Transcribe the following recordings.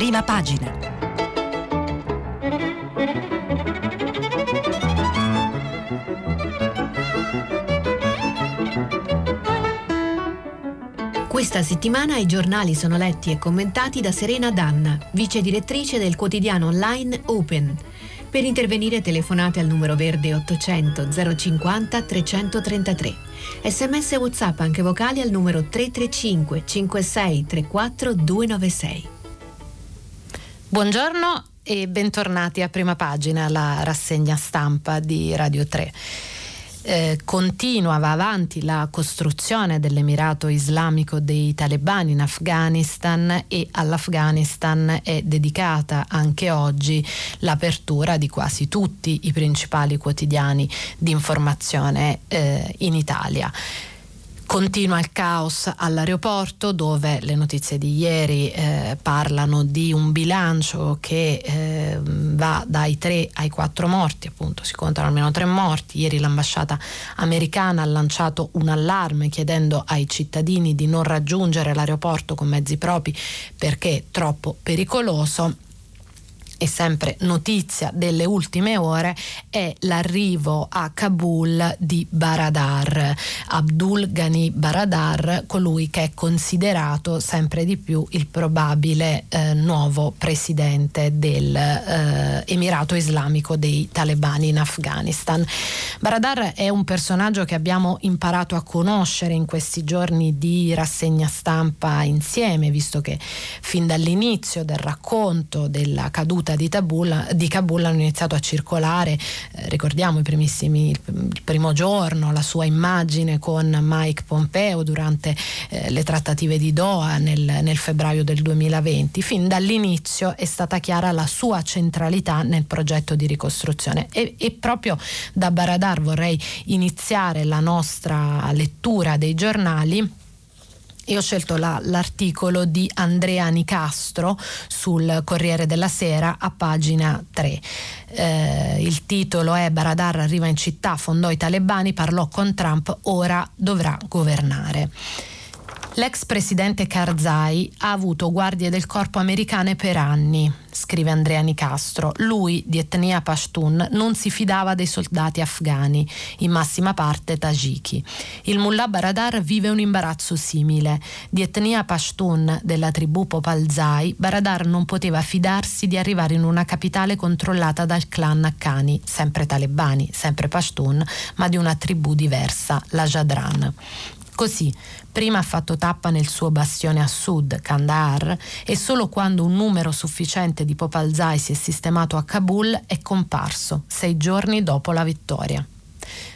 prima pagina. Questa settimana i giornali sono letti e commentati da Serena Danna, vice direttrice del quotidiano online Open. Per intervenire telefonate al numero verde 800 050 333. Sms WhatsApp anche vocali al numero 335 56 34 296. Buongiorno e bentornati a prima pagina, la rassegna stampa di Radio 3 eh, continua, va avanti la costruzione dell'Emirato islamico dei talebani in Afghanistan e all'Afghanistan è dedicata anche oggi l'apertura di quasi tutti i principali quotidiani di informazione eh, in Italia. Continua il caos all'aeroporto dove le notizie di ieri eh, parlano di un bilancio che eh, va dai 3 ai 4 morti, appunto si contano almeno 3 morti. Ieri l'ambasciata americana ha lanciato un allarme chiedendo ai cittadini di non raggiungere l'aeroporto con mezzi propri perché è troppo pericoloso e sempre notizia delle ultime ore è l'arrivo a Kabul di Baradar, Abdul Ghani Baradar, colui che è considerato sempre di più il probabile eh, nuovo presidente dell'Emirato eh, Islamico dei talebani in Afghanistan. Baradar è un personaggio che abbiamo imparato a conoscere in questi giorni di rassegna stampa insieme, visto che fin dall'inizio del racconto della caduta città di, Tabul, di Kabul hanno iniziato a circolare, eh, ricordiamo il, primo giorno, la sua immagine con Mike Pompeo durante eh, le trattative di Doha nel, nel febbraio del 2020. Fin dall'inizio è stata chiara la sua centralità nel progetto di ricostruzione e, e proprio da Baradar vorrei iniziare la nostra lettura dei giornali io ho scelto la, l'articolo di Andrea Nicastro sul Corriere della Sera a pagina 3. Eh, il titolo è Baradar arriva in città, fondò i talebani, parlò con Trump, ora dovrà governare. L'ex presidente Karzai ha avuto guardie del corpo americane per anni, scrive Andrea Nicastro. Lui, di etnia Pashtun, non si fidava dei soldati afghani, in massima parte tagiki. Il mullah Baradar vive un imbarazzo simile. Di etnia Pashtun della tribù Popalzai, Baradar non poteva fidarsi di arrivare in una capitale controllata dal clan Haqqani, sempre talebani, sempre Pashtun, ma di una tribù diversa, la Jadran. Così, prima ha fatto tappa nel suo bastione a sud, Kandahar, e solo quando un numero sufficiente di Popalzai si è sistemato a Kabul è comparso, sei giorni dopo la vittoria.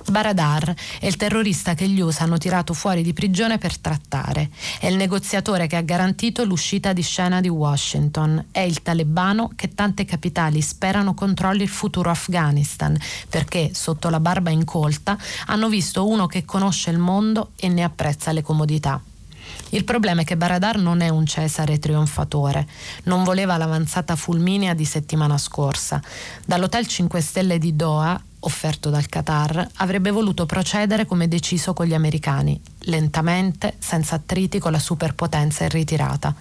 Baradar è il terrorista che gli USA hanno tirato fuori di prigione per trattare. È il negoziatore che ha garantito l'uscita di scena di Washington. È il talebano che tante capitali sperano controlli il futuro Afghanistan, perché sotto la barba incolta hanno visto uno che conosce il mondo e ne apprezza le comodità. Il problema è che Baradar non è un Cesare trionfatore, non voleva l'avanzata fulminea di settimana scorsa. Dall'Hotel 5 Stelle di Doha offerto dal Qatar, avrebbe voluto procedere come deciso con gli americani, lentamente, senza attriti con la superpotenza in ritirata.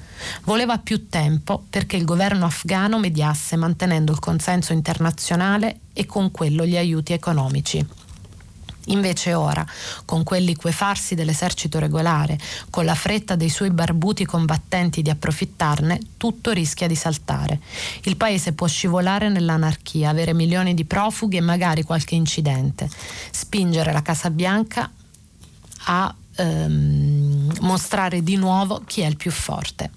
Voleva più tempo perché il governo afghano mediasse mantenendo il consenso internazionale e con quello gli aiuti economici. Invece ora, con quell'liquefarsi dell'esercito regolare, con la fretta dei suoi barbuti combattenti di approfittarne, tutto rischia di saltare. Il paese può scivolare nell'anarchia, avere milioni di profughi e magari qualche incidente, spingere la Casa Bianca a ehm, mostrare di nuovo chi è il più forte.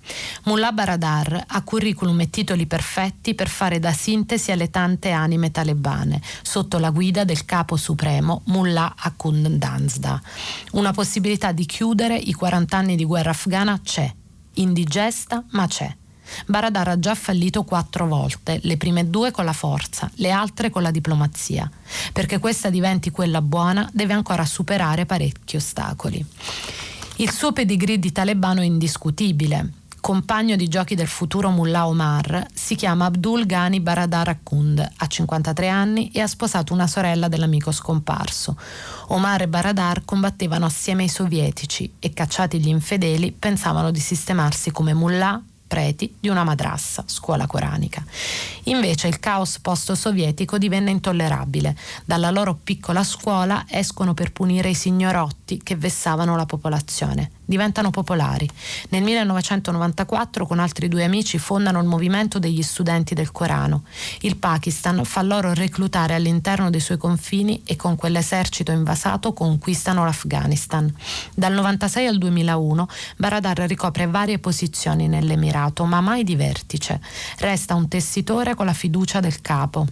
Mullah Baradar ha curriculum e titoli perfetti per fare da sintesi alle tante anime talebane, sotto la guida del capo supremo Mullah Akund Danzda. Una possibilità di chiudere i 40 anni di guerra afghana c'è, indigesta ma c'è. Baradar ha già fallito quattro volte, le prime due con la forza, le altre con la diplomazia. Perché questa diventi quella buona deve ancora superare parecchi ostacoli. Il suo pedigree di talebano è indiscutibile. Compagno di giochi del futuro Mullah Omar, si chiama Abdul Ghani Baradar Akund, ha 53 anni e ha sposato una sorella dell'amico scomparso. Omar e Baradar combattevano assieme ai sovietici e, cacciati gli infedeli, pensavano di sistemarsi come mullah preti di una madrassa, scuola coranica. Invece il caos post-sovietico divenne intollerabile. Dalla loro piccola scuola escono per punire i signorotti che vessavano la popolazione diventano popolari. Nel 1994 con altri due amici fondano il movimento degli studenti del Corano. Il Pakistan fa loro reclutare all'interno dei suoi confini e con quell'esercito invasato conquistano l'Afghanistan. Dal 96 al 2001 Baradar ricopre varie posizioni nell'Emirato, ma mai di vertice. Resta un tessitore con la fiducia del capo.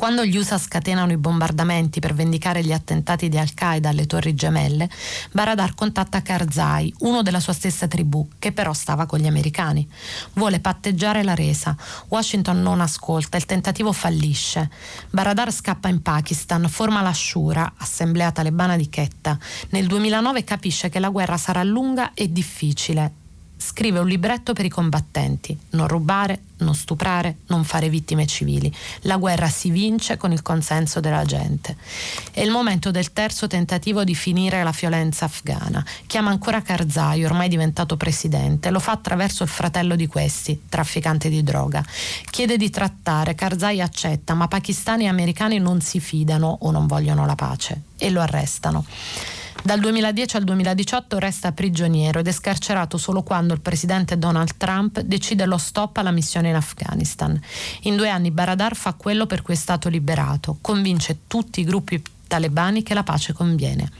Quando gli USA scatenano i bombardamenti per vendicare gli attentati di Al-Qaeda alle Torri Gemelle, Baradar contatta Karzai, uno della sua stessa tribù, che però stava con gli americani. Vuole patteggiare la resa. Washington non ascolta, il tentativo fallisce. Baradar scappa in Pakistan, forma la Shura, assemblea talebana di Quetta. Nel 2009 capisce che la guerra sarà lunga e difficile scrive un libretto per i combattenti, non rubare, non stuprare, non fare vittime civili. La guerra si vince con il consenso della gente. È il momento del terzo tentativo di finire la violenza afghana. Chiama ancora Karzai, ormai diventato presidente, lo fa attraverso il fratello di questi, trafficante di droga. Chiede di trattare, Karzai accetta, ma pakistani e americani non si fidano o non vogliono la pace e lo arrestano. Dal 2010 al 2018 resta prigioniero ed è scarcerato solo quando il presidente Donald Trump decide lo stop alla missione in Afghanistan. In due anni Baradar fa quello per cui è stato liberato, convince tutti i gruppi talebani che la pace conviene.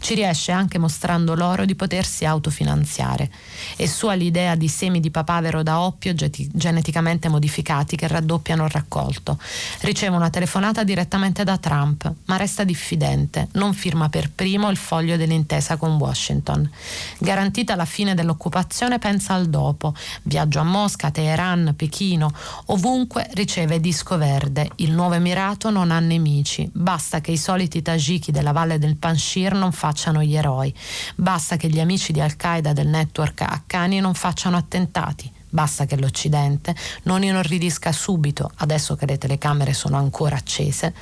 Ci riesce anche mostrando loro di potersi autofinanziare. È sua l'idea di semi di papavero da oppio geneticamente modificati che raddoppiano il raccolto. Riceve una telefonata direttamente da Trump, ma resta diffidente, non firma per primo il foglio dell'intesa con Washington. Garantita la fine dell'occupazione pensa al dopo. Viaggio a Mosca, Teheran, Pechino, ovunque riceve disco verde. Il nuovo Emirato non ha nemici, basta che i soliti eserciti tagiki della valle del Panshir non facciano gli eroi. Basta che gli amici di Al-Qaeda del network Haqqani non facciano attentati. Basta che l'Occidente non inorridisca subito, adesso che le telecamere sono ancora accese,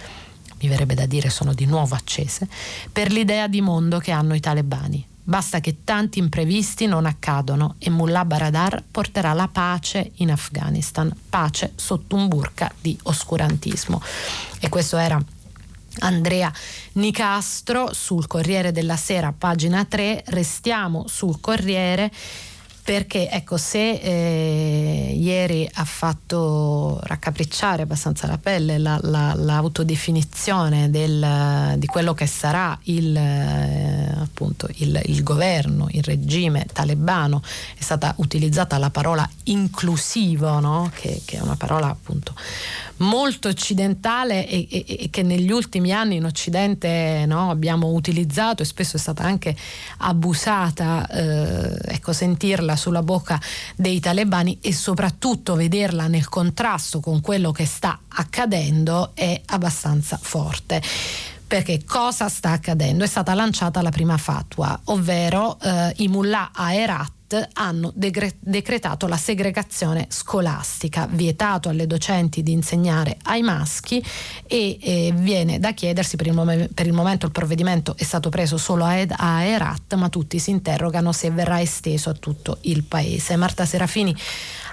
mi verrebbe da dire sono di nuovo accese, per l'idea di mondo che hanno i talebani. Basta che tanti imprevisti non accadano e Mullah Baradar porterà la pace in Afghanistan, pace sotto un burka di oscurantismo. E questo era Andrea Nicastro sul Corriere della Sera, pagina 3, restiamo sul Corriere perché ecco se eh, ieri ha fatto raccapricciare abbastanza la pelle la, la, l'autodefinizione del, di quello che sarà il, eh, appunto, il, il, governo, il regime talebano, è stata utilizzata la parola inclusivo, no? che, che, è una parola appunto molto occidentale e, e, e che negli ultimi anni in Occidente no, abbiamo utilizzato e spesso è stata anche abusata, eh, ecco, sentirla sulla bocca dei talebani e soprattutto vederla nel contrasto con quello che sta accadendo è abbastanza forte perché cosa sta accadendo? È stata lanciata la prima fatwa, ovvero eh, i mullah a Herat hanno degre- decretato la segregazione scolastica, vietato alle docenti di insegnare ai maschi e eh, viene da chiedersi, per il, mom- per il, momento il provvedimento è stato preso solo a, Ed- a Erat, ma tutti si interrogano se verrà esteso a tutto il paese. Marta Serafini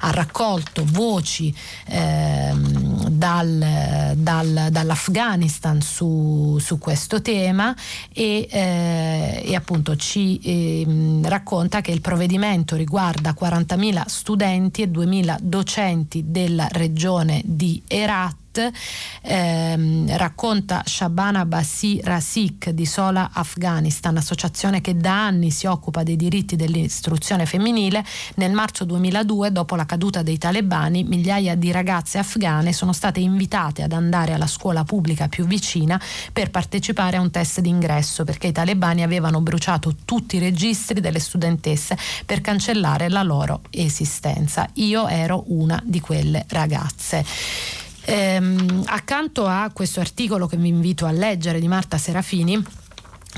ha raccolto voci ehm, dal, dal, dall'Afghanistan su, su, questo tema e, eh, e appunto ci eh, racconta che il provvedimento riguarda 40.000 studenti e 2.000 docenti della regione di Herat ehm, racconta Shabana Basi Rasik di Sola Afghanistan, associazione che da anni si occupa dei diritti dell'istruzione femminile. Nel marzo 2002, dopo la caduta dei talebani, migliaia di ragazze afghane sono state invitate ad andare alla scuola pubblica più vicina per partecipare a un test d'ingresso perché i talebani avevano bruciato tutti i registri delle studentesse per cancellare la loro esistenza. Io ero una di quelle ragazze. Ehm, accanto a questo articolo che vi invito a leggere di Marta Serafini,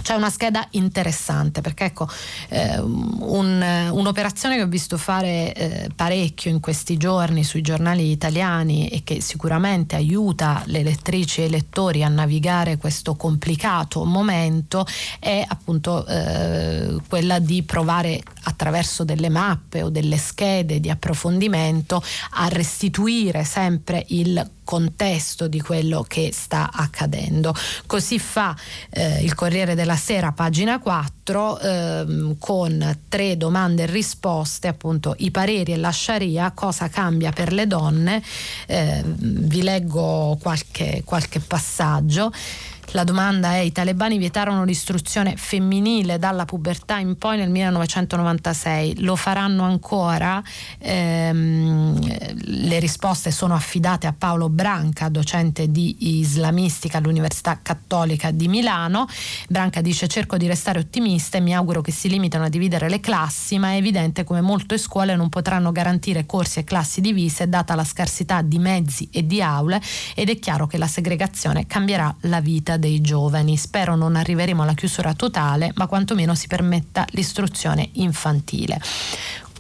c'è una scheda interessante perché ecco eh, un, un'operazione che ho visto fare eh, parecchio in questi giorni sui giornali italiani e che sicuramente aiuta le lettrici e i lettori a navigare questo complicato momento è appunto eh, quella di provare attraverso delle mappe o delle schede di approfondimento a restituire sempre il contesto di quello che sta accadendo. Così fa eh, il Corriere della Sera, pagina 4, ehm, con tre domande e risposte, appunto i pareri e la Sharia, cosa cambia per le donne. Eh, vi leggo qualche, qualche passaggio. La domanda è: i talebani vietarono l'istruzione femminile dalla pubertà in poi nel 1996, lo faranno ancora? Ehm, le risposte sono affidate a Paolo Branca, docente di islamistica all'Università Cattolica di Milano. Branca dice: cerco di restare ottimista e mi auguro che si limitino a dividere le classi, ma è evidente come molte scuole non potranno garantire corsi e classi divise data la scarsità di mezzi e di aule ed è chiaro che la segregazione cambierà la vita dei giovani. Spero non arriveremo alla chiusura totale, ma quantomeno si permetta l'istruzione infantile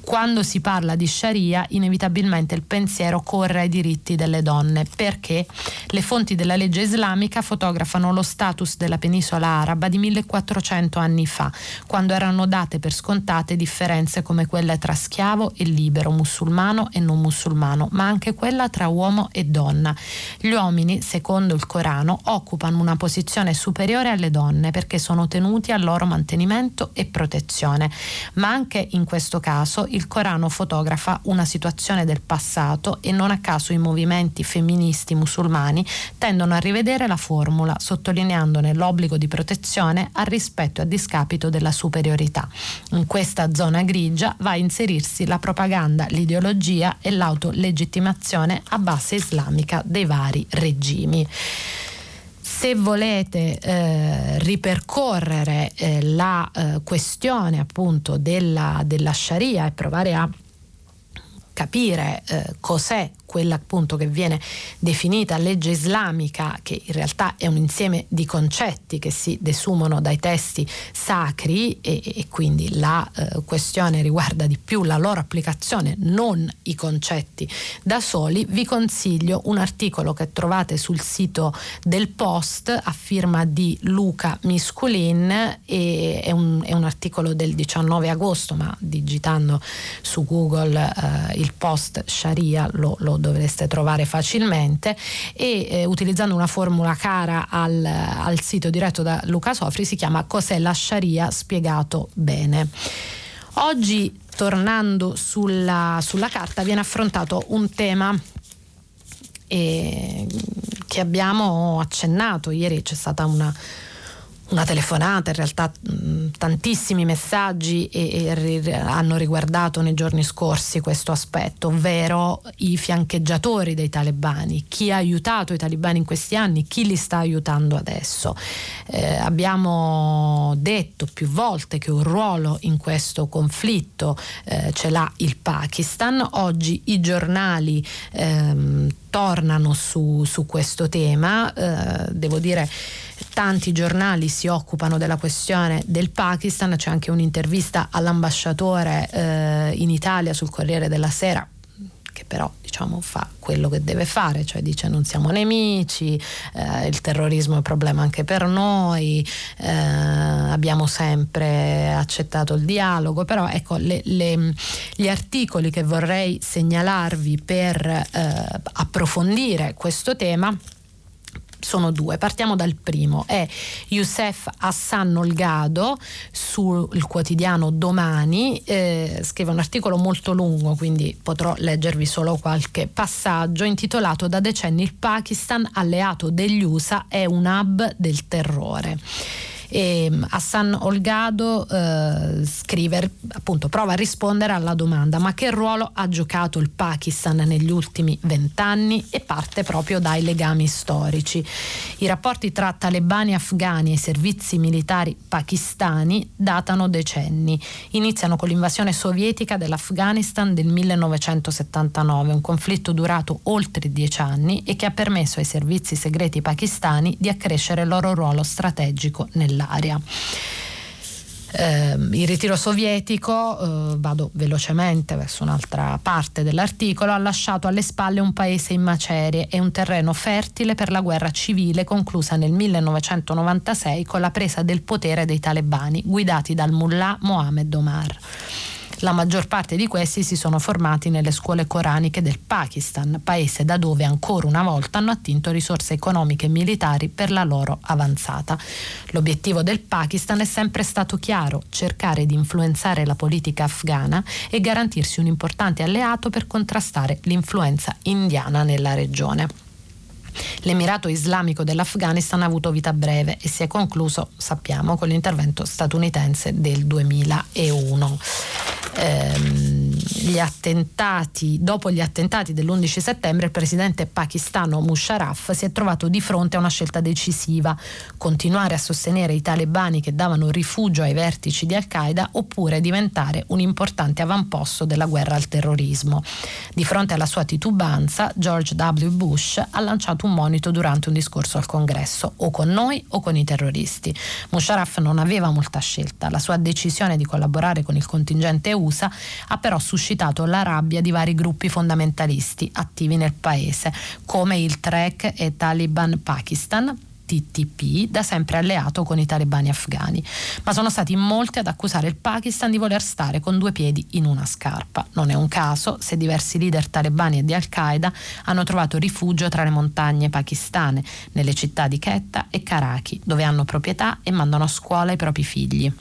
quando si parla di Sharia inevitabilmente il pensiero corre ai diritti delle donne perché le fonti della legge islamica fotografano lo status della penisola araba di 1400 anni fa, quando erano date per scontate differenze come quelle tra schiavo e libero, musulmano e non musulmano, ma anche quella tra uomo e donna. Gli uomini, secondo il Corano, occupano una posizione superiore alle donne perché sono tenuti al loro mantenimento e protezione, ma anche in questo caso il Corano fotografa una situazione del passato e non a caso i movimenti femministi musulmani tendono a rivedere la formula, sottolineandone l'obbligo di protezione al rispetto e a discapito della superiorità. In questa zona grigia va a inserirsi la propaganda, l'ideologia e l'autolegittimazione a base islamica dei vari regimi se volete eh, ripercorrere eh, la eh, questione appunto della, della Sharia e provare a capire eh, cos'è quella appunto che viene definita legge islamica, che in realtà è un insieme di concetti che si desumono dai testi sacri e, e quindi la eh, questione riguarda di più la loro applicazione, non i concetti. Da soli, vi consiglio un articolo che trovate sul sito del Post a firma di Luca Misculin e è un, è un articolo del 19 agosto, ma digitando su Google eh, il post Sharia lo, lo dovreste trovare facilmente e eh, utilizzando una formula cara al, al sito diretto da Luca Sofri si chiama Cos'è la Sharia spiegato bene. Oggi tornando sulla, sulla carta viene affrontato un tema eh, che abbiamo accennato ieri c'è stata una una telefonata, in realtà mh, tantissimi messaggi e, e, hanno riguardato nei giorni scorsi questo aspetto, ovvero i fiancheggiatori dei talebani, chi ha aiutato i talebani in questi anni, chi li sta aiutando adesso. Eh, abbiamo detto più volte che un ruolo in questo conflitto eh, ce l'ha il Pakistan, oggi i giornali ehm, tornano su, su, questo tema, eh, devo dire tanti giornali si occupano della questione del Pakistan, c'è anche un'intervista all'ambasciatore eh, in Italia sul Corriere della Sera che però diciamo, fa quello che deve fare, cioè dice non siamo nemici, eh, il terrorismo è un problema anche per noi, eh, abbiamo sempre accettato il dialogo, però ecco le, le, gli articoli che vorrei segnalarvi per eh, approfondire questo tema sono due. Partiamo dal primo, è Youssef Hassan Olgado sul quotidiano Domani, eh, scrive un articolo molto lungo, quindi potrò leggervi solo qualche passaggio, intitolato Da decenni il Pakistan, alleato degli USA, è un hub del terrore. E ehm, Hassan Olgado eh, scrive, appunto, prova a rispondere alla domanda ma che ruolo ha giocato il Pakistan negli ultimi vent'anni e parte proprio dai legami storici. I rapporti tra talebani afghani e servizi militari pakistani datano decenni. Iniziano con l'invasione sovietica dell'Afghanistan del 1979, un conflitto durato oltre dieci anni e che ha permesso ai servizi segreti pakistani di accrescere il loro ruolo strategico nell'area dell'area. Eh, il ritiro sovietico, eh, vado velocemente verso un'altra parte dell'articolo, ha lasciato alle spalle un paese in macerie e un terreno fertile per la guerra civile conclusa nel 1996 con la presa del potere dei talebani guidati dal mullah Mohammed Omar. La maggior parte di questi si sono formati nelle scuole coraniche del Pakistan, paese da dove ancora una volta hanno attinto risorse economiche e militari per la loro avanzata. L'obiettivo del Pakistan è sempre stato chiaro, cercare di influenzare la politica afghana e garantirsi un importante alleato per contrastare l'influenza indiana nella regione. L'Emirato Islamico dell'Afghanistan ha avuto vita breve e si è concluso, sappiamo, con l'intervento statunitense del 2001. Ehm, gli attentati, dopo gli attentati dell'11 settembre, il presidente pakistano Musharraf si è trovato di fronte a una scelta decisiva: continuare a sostenere i talebani che davano rifugio ai vertici di Al-Qaeda oppure diventare un importante avamposto della guerra al terrorismo. Di fronte alla sua titubanza, George W. Bush ha lanciato un monito durante un discorso al congresso: o con noi o con i terroristi. Musharraf non aveva molta scelta. La sua decisione di collaborare con il contingente USA ha però suscitato suscitato la rabbia di vari gruppi fondamentalisti attivi nel paese, come il TREC e Taliban Pakistan, TTP, da sempre alleato con i talebani afghani, ma sono stati molti ad accusare il Pakistan di voler stare con due piedi in una scarpa. Non è un caso se diversi leader talebani e di Al-Qaeda hanno trovato rifugio tra le montagne pakistane, nelle città di Quetta e Karachi, dove hanno proprietà e mandano a scuola i propri figli.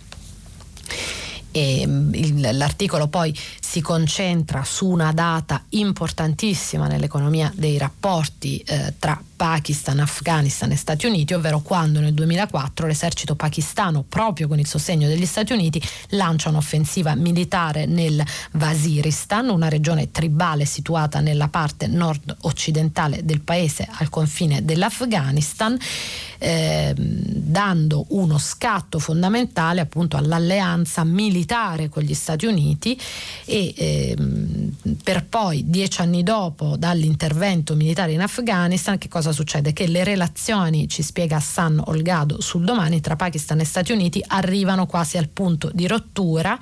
E mm, l'articolo poi si concentra su una data importantissima nell'economia dei rapporti eh, tra Pakistan, Afghanistan e Stati Uniti, ovvero quando nel 2004 l'esercito pakistano, proprio con il sostegno degli Stati Uniti, lancia un'offensiva militare nel Waziristan, una regione tribale situata nella parte nord-occidentale del paese al confine dell'Afghanistan, eh, dando uno scatto fondamentale appunto all'alleanza militare con gli Stati Uniti e eh, per poi dieci anni dopo dall'intervento militare in Afghanistan che cosa succede? Che le relazioni, ci spiega Hassan Olgado sul domani, tra Pakistan e Stati Uniti arrivano quasi al punto di rottura.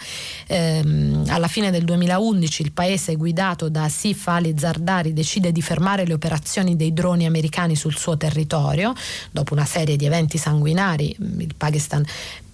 Ehm, alla fine del 2011 il paese guidato da Sif Ali Zardari decide di fermare le operazioni dei droni americani sul suo territorio. Dopo una serie di eventi sanguinari, il Pakistan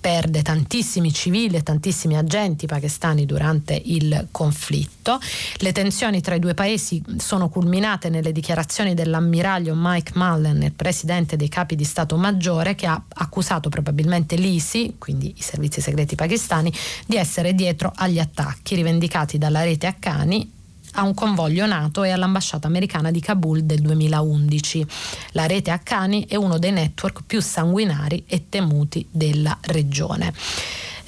perde tantissimi civili e tantissimi agenti pakistani durante il conflitto. Le tensioni tra i due paesi sono culminate nelle dichiarazioni dell'ammiraglio Mike Mullen, il presidente dei capi di Stato Maggiore, che ha accusato probabilmente l'ISI, quindi i servizi segreti pakistani, di essere dietro agli attacchi rivendicati dalla rete Haqqani a un convoglio NATO e all'ambasciata americana di Kabul del 2011. La rete Haqqani è uno dei network più sanguinari e temuti della regione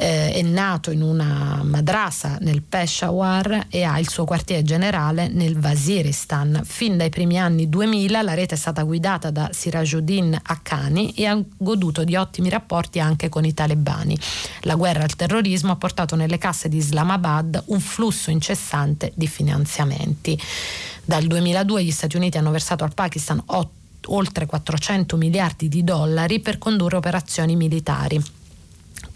eh, è nato in una madrasa nel Peshawar e ha il suo quartiere generale nel Waziristan. Fin dai primi anni 2000 la rete è stata guidata da Sirajuddin Haqqani e ha goduto di ottimi rapporti anche con i talebani. La guerra al terrorismo ha portato nelle casse di Islamabad un flusso incessante di finanziamenti. Dal 2002 gli Stati Uniti hanno versato al Pakistan 8 oltre 400 miliardi di dollari per condurre operazioni militari.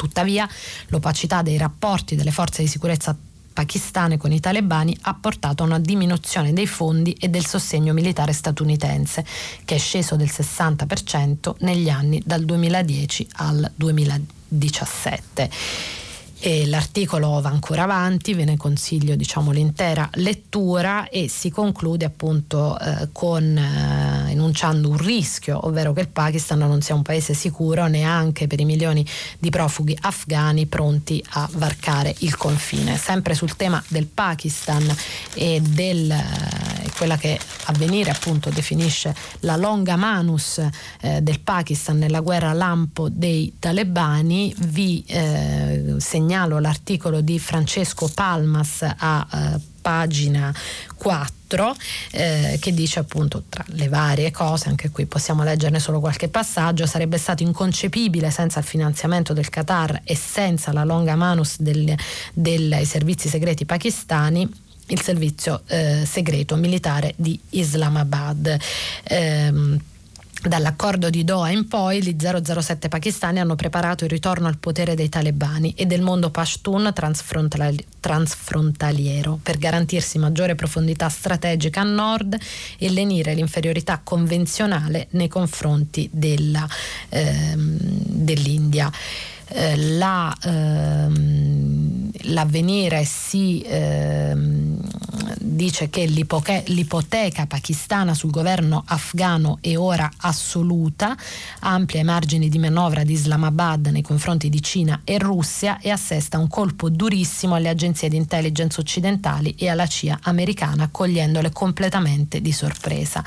Tuttavia l'opacità dei rapporti delle forze di sicurezza pakistane con i talebani ha portato a una diminuzione dei fondi e del sostegno militare statunitense, che è sceso del 60% negli anni dal 2010 al 2017. E l'articolo va ancora avanti, ve ne consiglio diciamo, l'intera lettura e si conclude appunto eh, con eh, enunciando un rischio, ovvero che il Pakistan non sia un paese sicuro neanche per i milioni di profughi afghani pronti a varcare il confine. Sempre sul tema del Pakistan e del eh, quella che avvenire appunto definisce la longa manus eh, del Pakistan nella guerra lampo dei talebani, vi eh, segnalo segnalo l'articolo di Francesco Palmas a eh, pagina 4 eh, che dice appunto tra le varie cose, anche qui possiamo leggerne solo qualche passaggio, sarebbe stato inconcepibile senza il finanziamento del Qatar e senza la longa manus dei servizi segreti pakistani il servizio eh, segreto militare di Islamabad. Eh, Dall'accordo di Doha in poi gli 007 pakistani hanno preparato il ritorno al potere dei talebani e del mondo pashtun transfrontaliero per garantirsi maggiore profondità strategica a nord e lenire l'inferiorità convenzionale nei confronti della, ehm, dell'India. Eh, la, ehm, l'avvenire si ehm, dice che l'ipoteca pakistana sul governo afghano è ora assoluta, amplia i margini di manovra di Islamabad nei confronti di Cina e Russia e assesta un colpo durissimo alle agenzie di intelligence occidentali e alla CIA americana, cogliendole completamente di sorpresa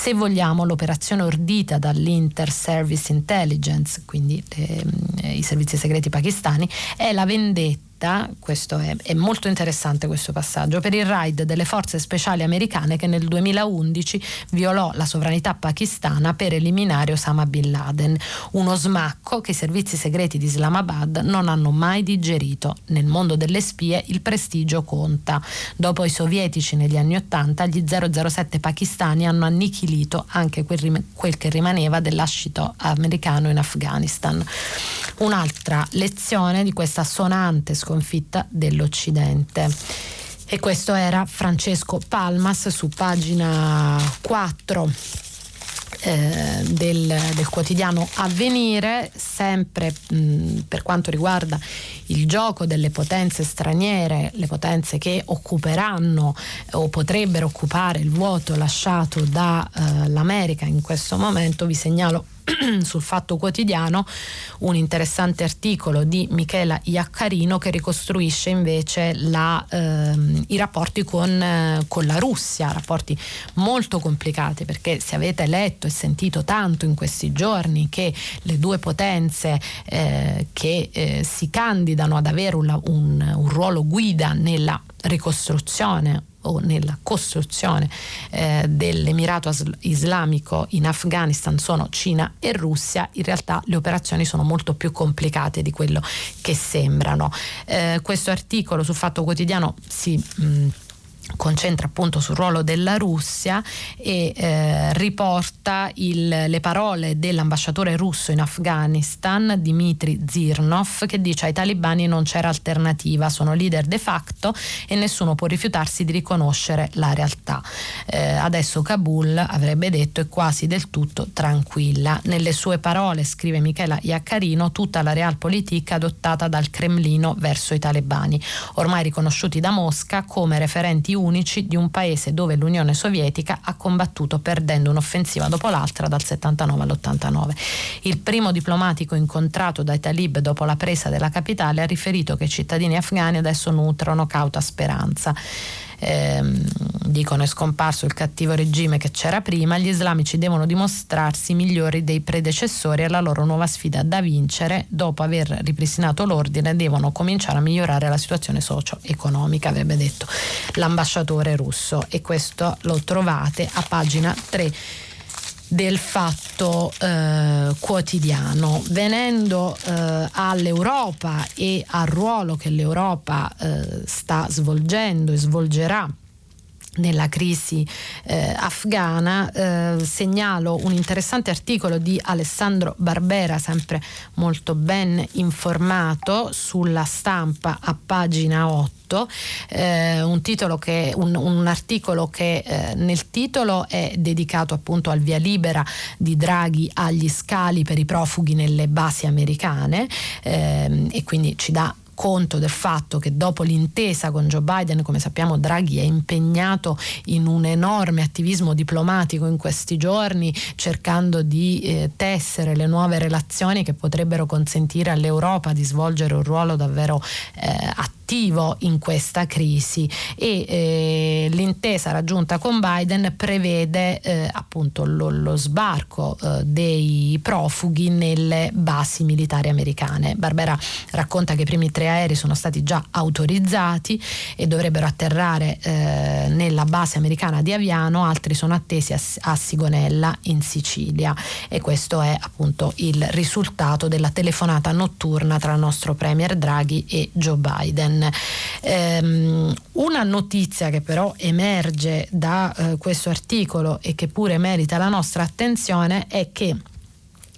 se vogliamo l'operazione ordita dall'Inter Service Intelligence, quindi eh, i servizi segreti pakistani, è la vendetta diretta, questo è, è, molto interessante questo passaggio, per il raid delle forze speciali americane che nel 2011 violò la sovranità pakistana per eliminare Osama Bin Laden, uno smacco che i servizi segreti di Islamabad non hanno mai digerito. Nel mondo delle spie il prestigio conta. Dopo i sovietici negli anni Ottanta, gli 007 pakistani hanno annichilito anche quel, quel che rimaneva dell'ascito americano in Afghanistan. Un'altra lezione di questa sonante sconfitta dell'Occidente. E questo era Francesco Palmas su pagina 4 eh, del, del, quotidiano Avvenire, sempre mh, per quanto riguarda il gioco delle potenze straniere, le potenze che occuperanno o potrebbero occupare il vuoto lasciato dall'America eh, in questo momento, vi segnalo sul Fatto Quotidiano un interessante articolo di Michela Iaccarino che ricostruisce invece la, ehm, i rapporti con, eh, con, la Russia, rapporti molto complicati perché se avete letto e sentito tanto in questi giorni che le due potenze eh, che eh, si candidano ad avere un, un, un ruolo guida nella ricostruzione o nella costruzione eh, dell'Emirato Islamico in Afghanistan sono Cina e Russia, in realtà le operazioni sono molto più complicate di quello che sembrano. Eh, questo articolo sul Fatto Quotidiano si... Mh, concentra appunto sul ruolo della Russia e eh, riporta il, le parole dell'ambasciatore russo in Afghanistan Dmitry Zirnov che dice ai talibani non c'era alternativa, sono leader de facto e nessuno può rifiutarsi di riconoscere la realtà. Eh, adesso Kabul avrebbe detto è quasi del tutto tranquilla. Nelle sue parole, scrive Michela Iaccarino, tutta la realpolitik adottata dal Cremlino verso i talebani, ormai riconosciuti da Mosca come referenti unici di un paese dove l'Unione Sovietica ha combattuto perdendo un'offensiva dopo l'altra dal 79 all'89. Il primo diplomatico incontrato dai talib dopo la presa della capitale ha riferito che i cittadini afghani adesso nutrono cauta speranza ehm, dicono è scomparso il cattivo regime che c'era prima, gli islamici devono dimostrarsi migliori dei predecessori e la loro nuova sfida da vincere, dopo aver ripristinato l'ordine, devono cominciare a migliorare la situazione socio-economica, avrebbe detto l'ambasciatore russo. E questo lo trovate a pagina 3 del fatto eh, quotidiano. Venendo eh, all'Europa e al ruolo che l'Europa eh, sta svolgendo e svolgerà nella crisi eh, afghana, eh, segnalo un interessante articolo di Alessandro Barbera, sempre molto ben informato, sulla stampa a pagina 8 eh, un, che, un, un, articolo che eh, nel titolo è dedicato appunto al via libera di Draghi agli scali per i profughi nelle basi americane eh, e quindi ci dà conto del fatto che dopo l'intesa con Joe Biden, come sappiamo Draghi è impegnato in un enorme attivismo diplomatico in questi giorni, cercando di eh, tessere le nuove relazioni che potrebbero consentire all'Europa di svolgere un ruolo davvero eh, attivo in questa crisi e eh, l'intesa raggiunta con Biden prevede eh, appunto lo, lo sbarco eh, dei profughi nelle basi militari americane. Barbera racconta che i primi tre aerei sono stati già autorizzati e dovrebbero atterrare eh, nella base americana di Aviano, altri sono attesi a, a Sigonella in Sicilia e questo è appunto il risultato della telefonata notturna tra il nostro premier Draghi e Joe Biden. Ehm, una notizia che però emerge da eh, questo articolo e che pure merita la nostra attenzione è che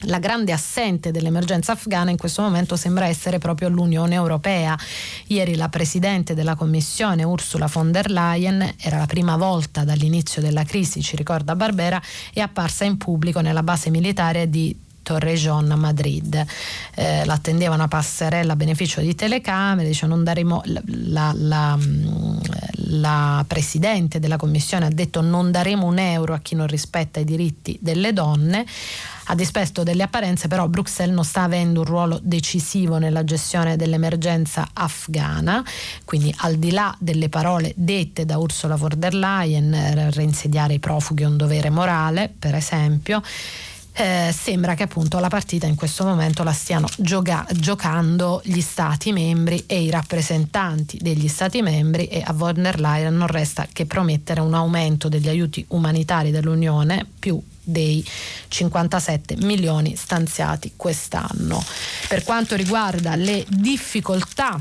la grande assente dell'emergenza afghana in questo momento sembra essere proprio l'Unione Europea. Ieri la Presidente della Commissione Ursula von der Leyen, era la prima volta dall'inizio della crisi, ci ricorda Barbera, è apparsa in pubblico nella base militare di Torrejon Madrid. Eh, l'attendeva una passerella a beneficio di telecamere, dice non daremo la, la, la, mm, la presidente della commissione ha detto non daremo un euro a chi non rispetta i diritti delle donne. A dispetto delle apparenze, però, Bruxelles non sta avendo un ruolo decisivo nella gestione dell'emergenza afghana, quindi al di là delle parole dette da Ursula von der Leyen, reinsediare i profughi è un dovere morale, per esempio, eh, sembra che appunto la partita in questo momento la stiano gioca- giocando gli stati membri e i rappresentanti degli stati membri e a von der Leyen non resta che promettere un aumento degli aiuti umanitari dell'Unione più dei 57 milioni stanziati quest'anno. Per quanto riguarda le difficoltà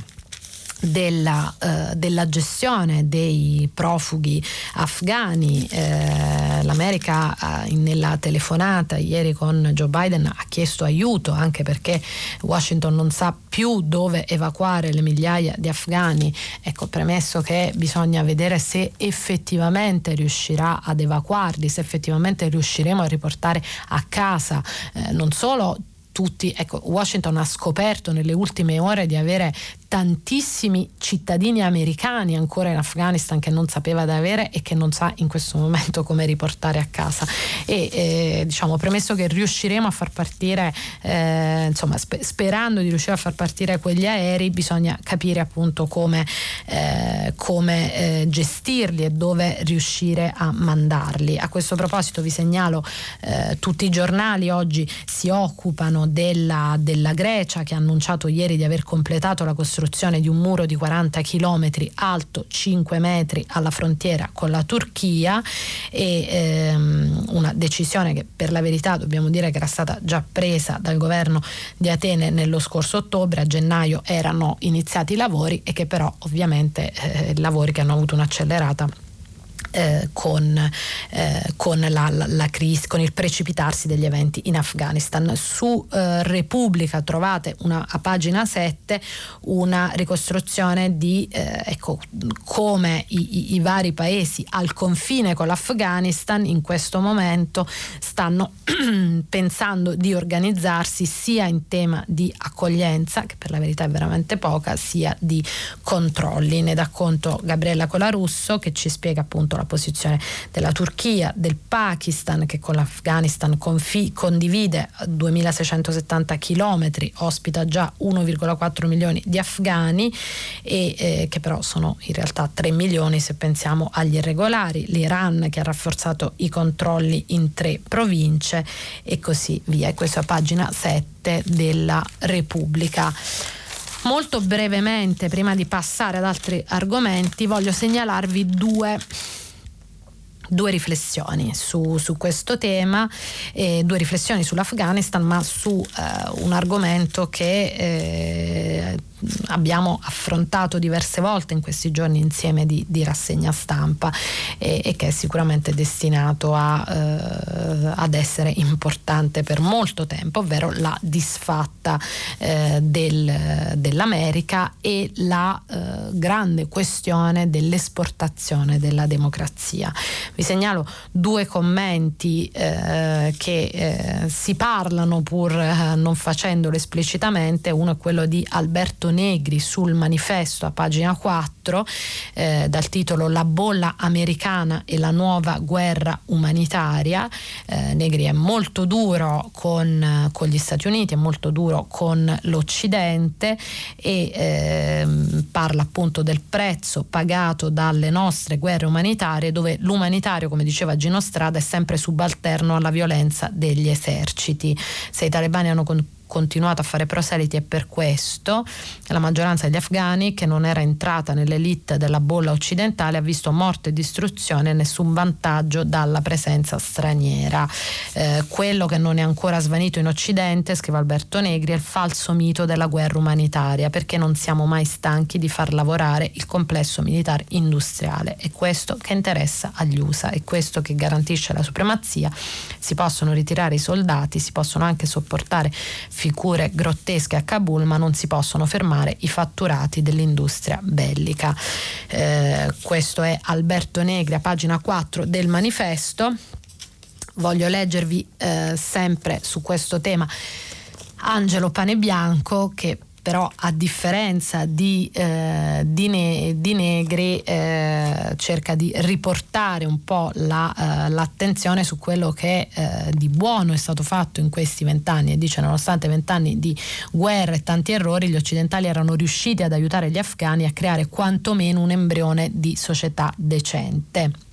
della, eh, della, gestione dei profughi afghani. Eh, L'America eh, nella telefonata ieri con Joe Biden ha chiesto aiuto anche perché Washington non sa più dove evacuare le migliaia di afghani. Ecco, premesso che bisogna vedere se effettivamente riuscirà ad evacuarli, se effettivamente riusciremo a riportare a casa eh, non solo tutti, ecco, Washington ha scoperto nelle ultime ore di avere tantissimi cittadini americani ancora in Afghanistan che non sapeva di avere e che non sa in questo momento come riportare a casa. E eh, diciamo, premesso che riusciremo a far partire, eh, insomma, spe- sperando di riuscire a far partire quegli aerei, bisogna capire appunto come, eh, come eh, gestirli e dove riuscire a mandarli. A questo proposito vi segnalo eh, tutti i giornali oggi si occupano della, della Grecia che ha annunciato ieri di aver completato la costruzione costruzione di un muro di 40 km alto 5 metri alla frontiera con la Turchia e ehm, una decisione che per la verità dobbiamo dire che era stata già presa dal governo di Atene nello scorso ottobre, a gennaio erano iniziati i lavori e che però ovviamente eh, lavori che hanno avuto un'accelerata eh, con, eh, con, la, la, la crisi, con il precipitarsi degli eventi in Afghanistan. Su eh, Repubblica trovate una, a pagina 7 una ricostruzione di eh, ecco, come i, i, i, vari paesi al confine con l'Afghanistan in questo momento stanno pensando di organizzarsi sia in tema di accoglienza, che per la verità è veramente poca, sia di controlli. Ne dà conto Gabriella Colarusso che ci spiega appunto la posizione della Turchia, del Pakistan che con l'Afghanistan confi- condivide 2670 km, ospita già 1,4 milioni di afghani e eh, che però sono in realtà 3 milioni se pensiamo agli irregolari, l'Iran che ha rafforzato i controlli in tre province e così via. E questa è pagina 7 della Repubblica. Molto brevemente, prima di passare ad altri argomenti, voglio segnalarvi due due riflessioni su, su questo tema, eh, due riflessioni sull'Afghanistan, ma su eh, un argomento che eh, abbiamo affrontato diverse volte in questi giorni insieme di, di rassegna stampa e, e, che è sicuramente destinato a, eh, ad essere importante per molto tempo, ovvero la disfatta eh, del, dell'America e la eh, grande questione dell'esportazione della democrazia. Vi segnalo due commenti eh, che eh, si parlano pur eh, non facendolo esplicitamente, uno è quello di Alberto Negri sul manifesto a pagina 4 eh, dal titolo La bolla americana e la nuova guerra umanitaria. Eh, Negri è molto duro con, con, gli Stati Uniti, è molto duro con l'Occidente e eh, parla appunto del prezzo pagato dalle nostre guerre umanitarie dove l'umanitario, come diceva Gino Strada, è sempre subalterno alla violenza degli eserciti. Se i talebani hanno con continuato a fare proseliti e per questo la maggioranza degli afghani che non era entrata nell'elite della bolla occidentale ha visto morte e distruzione e nessun vantaggio dalla presenza straniera. Eh, quello che non è ancora svanito in Occidente, scrive Alberto Negri, è il falso mito della guerra umanitaria perché non siamo mai stanchi di far lavorare il complesso militare industriale. È questo che interessa agli USA, è questo che garantisce la supremazia. Si possono ritirare i soldati, si possono anche sopportare figure grottesche a Kabul, ma non si possono fermare i fatturati dell'industria bellica. Eh, questo è Alberto Negri a pagina 4 del manifesto voglio leggervi eh, sempre su questo tema Angelo Panebianco che però a differenza di, eh, di, ne, di Negri eh, cerca di riportare un po' la, eh, l'attenzione su quello che eh, di buono è stato fatto in questi vent'anni e dice nonostante vent'anni di guerra e tanti errori gli occidentali erano riusciti ad aiutare gli afghani a creare quantomeno un embrione di società decente.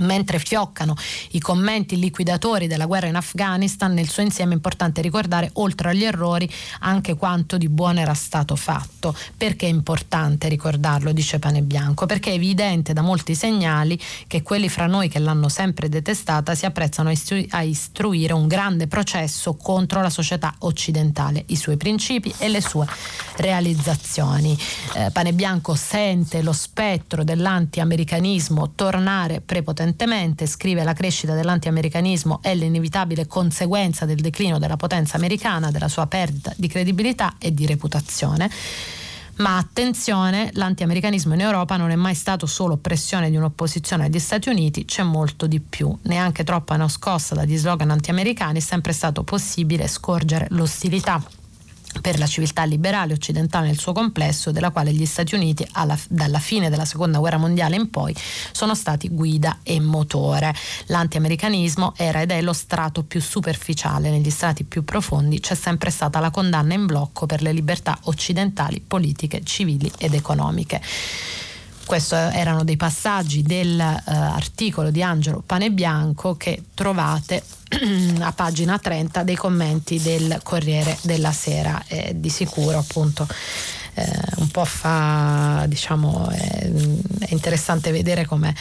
Mentre fioccano i commenti liquidatori della guerra in Afghanistan, nel suo insieme è importante ricordare, oltre agli errori, anche quanto di buono era stato fatto. Perché è importante ricordarlo, dice Pane Bianco? Perché è evidente da molti segnali che quelli fra noi che l'hanno sempre detestata si apprezzano a istruire un grande processo contro la società occidentale, i suoi principi e le sue realizzazioni. Eh, Pane Bianco sente lo spettro dell'anti-americanismo tornare prepotentemente prepotentemente, scrive la crescita dell'antiamericanismo è l'inevitabile conseguenza del declino della potenza americana, della sua perdita di credibilità e di reputazione. Ma attenzione, l'antiamericanismo in Europa non è mai stato solo pressione di un'opposizione agli Stati Uniti, c'è molto di più. Neanche troppo nascosta dagli slogan antiamericani è sempre stato possibile scorgere l'ostilità per la civiltà liberale occidentale nel suo complesso, della quale gli Stati Uniti alla, dalla fine della seconda guerra mondiale in poi sono stati guida e motore. L'antiamericanismo era ed è lo strato più superficiale, negli strati più profondi c'è sempre stata la condanna in blocco per le libertà occidentali, politiche, civili ed economiche. Questi erano dei passaggi dell'articolo uh, di Angelo Panebianco che trovate a pagina 30 dei commenti del Corriere della Sera. Eh, di sicuro appunto eh, un po' fa, diciamo, è, è interessante vedere come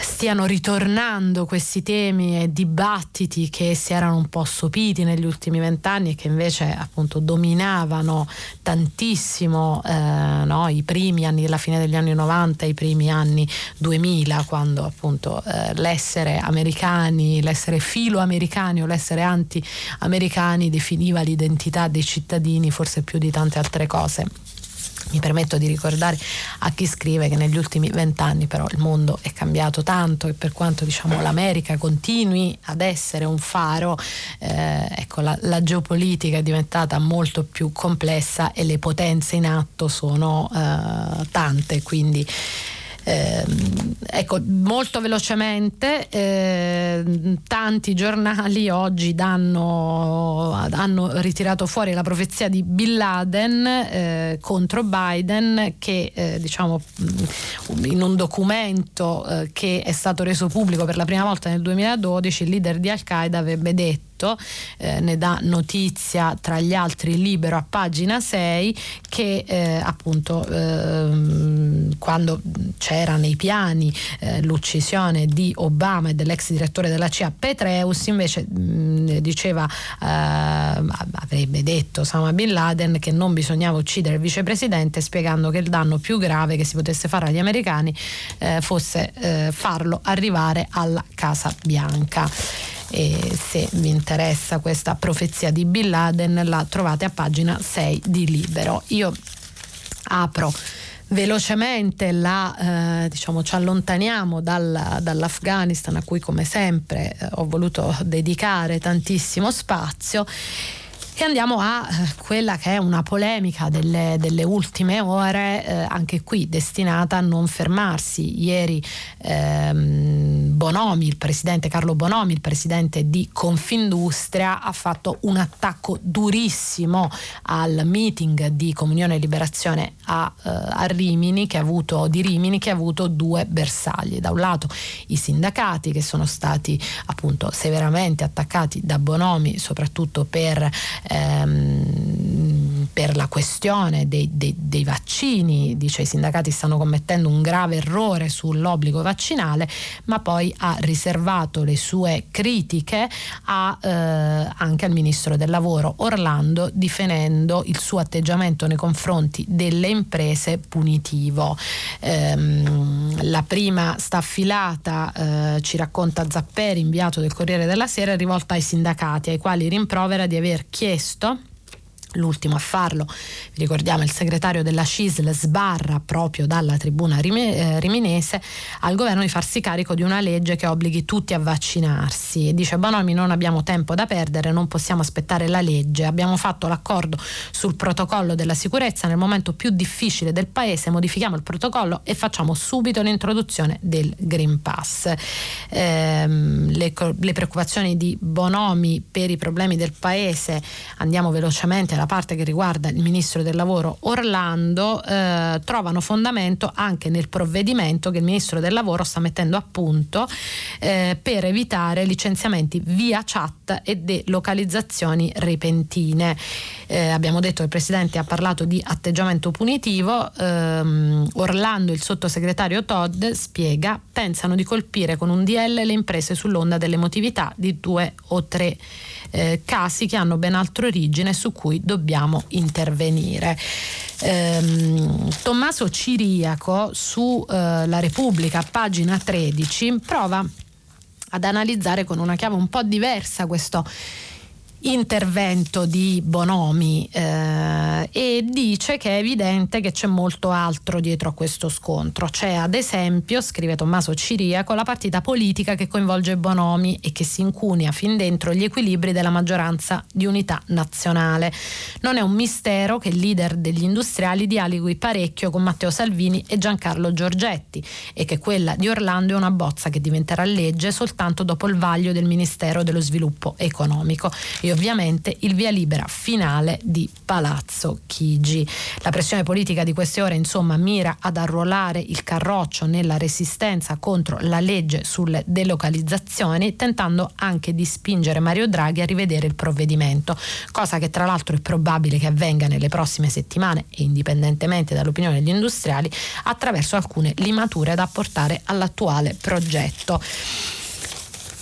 stiano ritornando questi temi e dibattiti che si erano un po' sopiti negli ultimi vent'anni e che invece appunto dominavano tantissimo eh, no, i primi anni, la fine degli anni 90, i primi anni 2000, quando appunto eh, l'essere americani, l'essere filo-americani o l'essere anti-americani definiva l'identità dei cittadini forse più di tante altre cose. Mi permetto di ricordare a chi scrive che negli ultimi vent'anni però il mondo è cambiato tanto e per quanto diciamo, l'America continui ad essere un faro, eh, ecco, la, la, geopolitica è diventata molto più complessa e le potenze in atto sono eh, tante, quindi eh, ecco, molto velocemente, eh, tanti giornali oggi danno, hanno ritirato fuori la profezia di Bin Laden eh, contro Biden che eh, diciamo in un documento eh, che è stato reso pubblico per la prima volta nel 2012 il leader di Al-Qaeda avrebbe detto detto, eh, ne dà notizia tra gli altri libero a pagina 6 che eh, appunto ehm, quando c'era nei piani eh, l'uccisione di Obama e dell'ex direttore della CIA Petreus invece mh, diceva eh, avrebbe detto Osama Bin Laden che non bisognava uccidere il vicepresidente spiegando che il danno più grave che si potesse fare agli americani eh, fosse eh, farlo arrivare alla Casa Bianca e se vi interessa questa profezia di Bin Laden la trovate a pagina 6 di Libero. Io apro velocemente la, eh, diciamo, ci allontaniamo dal, dall'Afghanistan a cui come sempre eh, ho voluto dedicare tantissimo spazio e andiamo a eh, quella che è una polemica delle, delle ultime ore, eh, anche qui destinata a non fermarsi. Ieri ehm, Bonomi, il presidente Carlo Bonomi, il presidente di Confindustria, ha fatto un attacco durissimo al meeting di Comunione e Liberazione a, eh, a Rimini, che ha avuto, di Rimini, che ha avuto due bersagli. Da un lato i sindacati che sono stati appunto severamente attaccati da Bonomi, soprattutto per ehm, per la questione dei, dei, dei, vaccini, dice i sindacati stanno commettendo un grave errore sull'obbligo vaccinale, ma poi ha riservato le sue critiche a, eh, anche al ministro del lavoro Orlando, difendendo il suo atteggiamento nei confronti delle imprese punitivo. Ehm, la prima staffilata, eh, ci racconta Zapperi, inviato del Corriere della Sera, è rivolta ai sindacati, ai quali rimprovera di aver chiesto L'ultimo a farlo, vi ricordiamo, il segretario della CISL sbarra proprio dalla tribuna eh, riminese al governo di farsi carico di una legge che obblighi tutti a vaccinarsi. E dice Bonomi non abbiamo tempo da perdere, non possiamo aspettare la legge, abbiamo fatto l'accordo sul protocollo della sicurezza nel momento più difficile del paese, modifichiamo il protocollo e facciamo subito l'introduzione del Green Pass. Ehm, le, le preoccupazioni di Bonomi per i problemi del paese, andiamo velocemente la parte che riguarda il ministro del lavoro Orlando eh, trovano fondamento anche nel provvedimento che il ministro del lavoro sta mettendo a punto eh, per evitare licenziamenti via chat e delocalizzazioni repentine. Eh, abbiamo detto che il presidente ha parlato di atteggiamento punitivo, ehm, Orlando, il sottosegretario Todd, spiega, pensano di colpire con un DL le imprese sull'onda dell'emotività di due o tre eh, casi che hanno ben altra origine su cui dobbiamo intervenire. Ehm, Tommaso Ciriaco su eh, La Repubblica, pagina 13, prova ad analizzare con una chiave un po' diversa questo intervento di Bonomi eh, e dice che è evidente che c'è molto altro dietro a questo scontro. C'è ad esempio, scrive Tommaso Ciriaco, la partita politica che coinvolge Bonomi e che si incunia fin dentro gli equilibri della maggioranza di unità nazionale. Non è un mistero che il leader degli industriali dialoghi parecchio con Matteo Salvini e Giancarlo Giorgetti e che quella di Orlando è una bozza che diventerà legge soltanto dopo il vaglio del Ministero dello Sviluppo Economico. Io ovviamente il via libera finale di Palazzo Chigi. La pressione politica di queste ore insomma mira ad arruolare il carroccio nella resistenza contro la legge sulle delocalizzazioni tentando anche di spingere Mario Draghi a rivedere il provvedimento, cosa che tra l'altro è probabile che avvenga nelle prossime settimane e indipendentemente dall'opinione degli industriali attraverso alcune limature da apportare all'attuale progetto.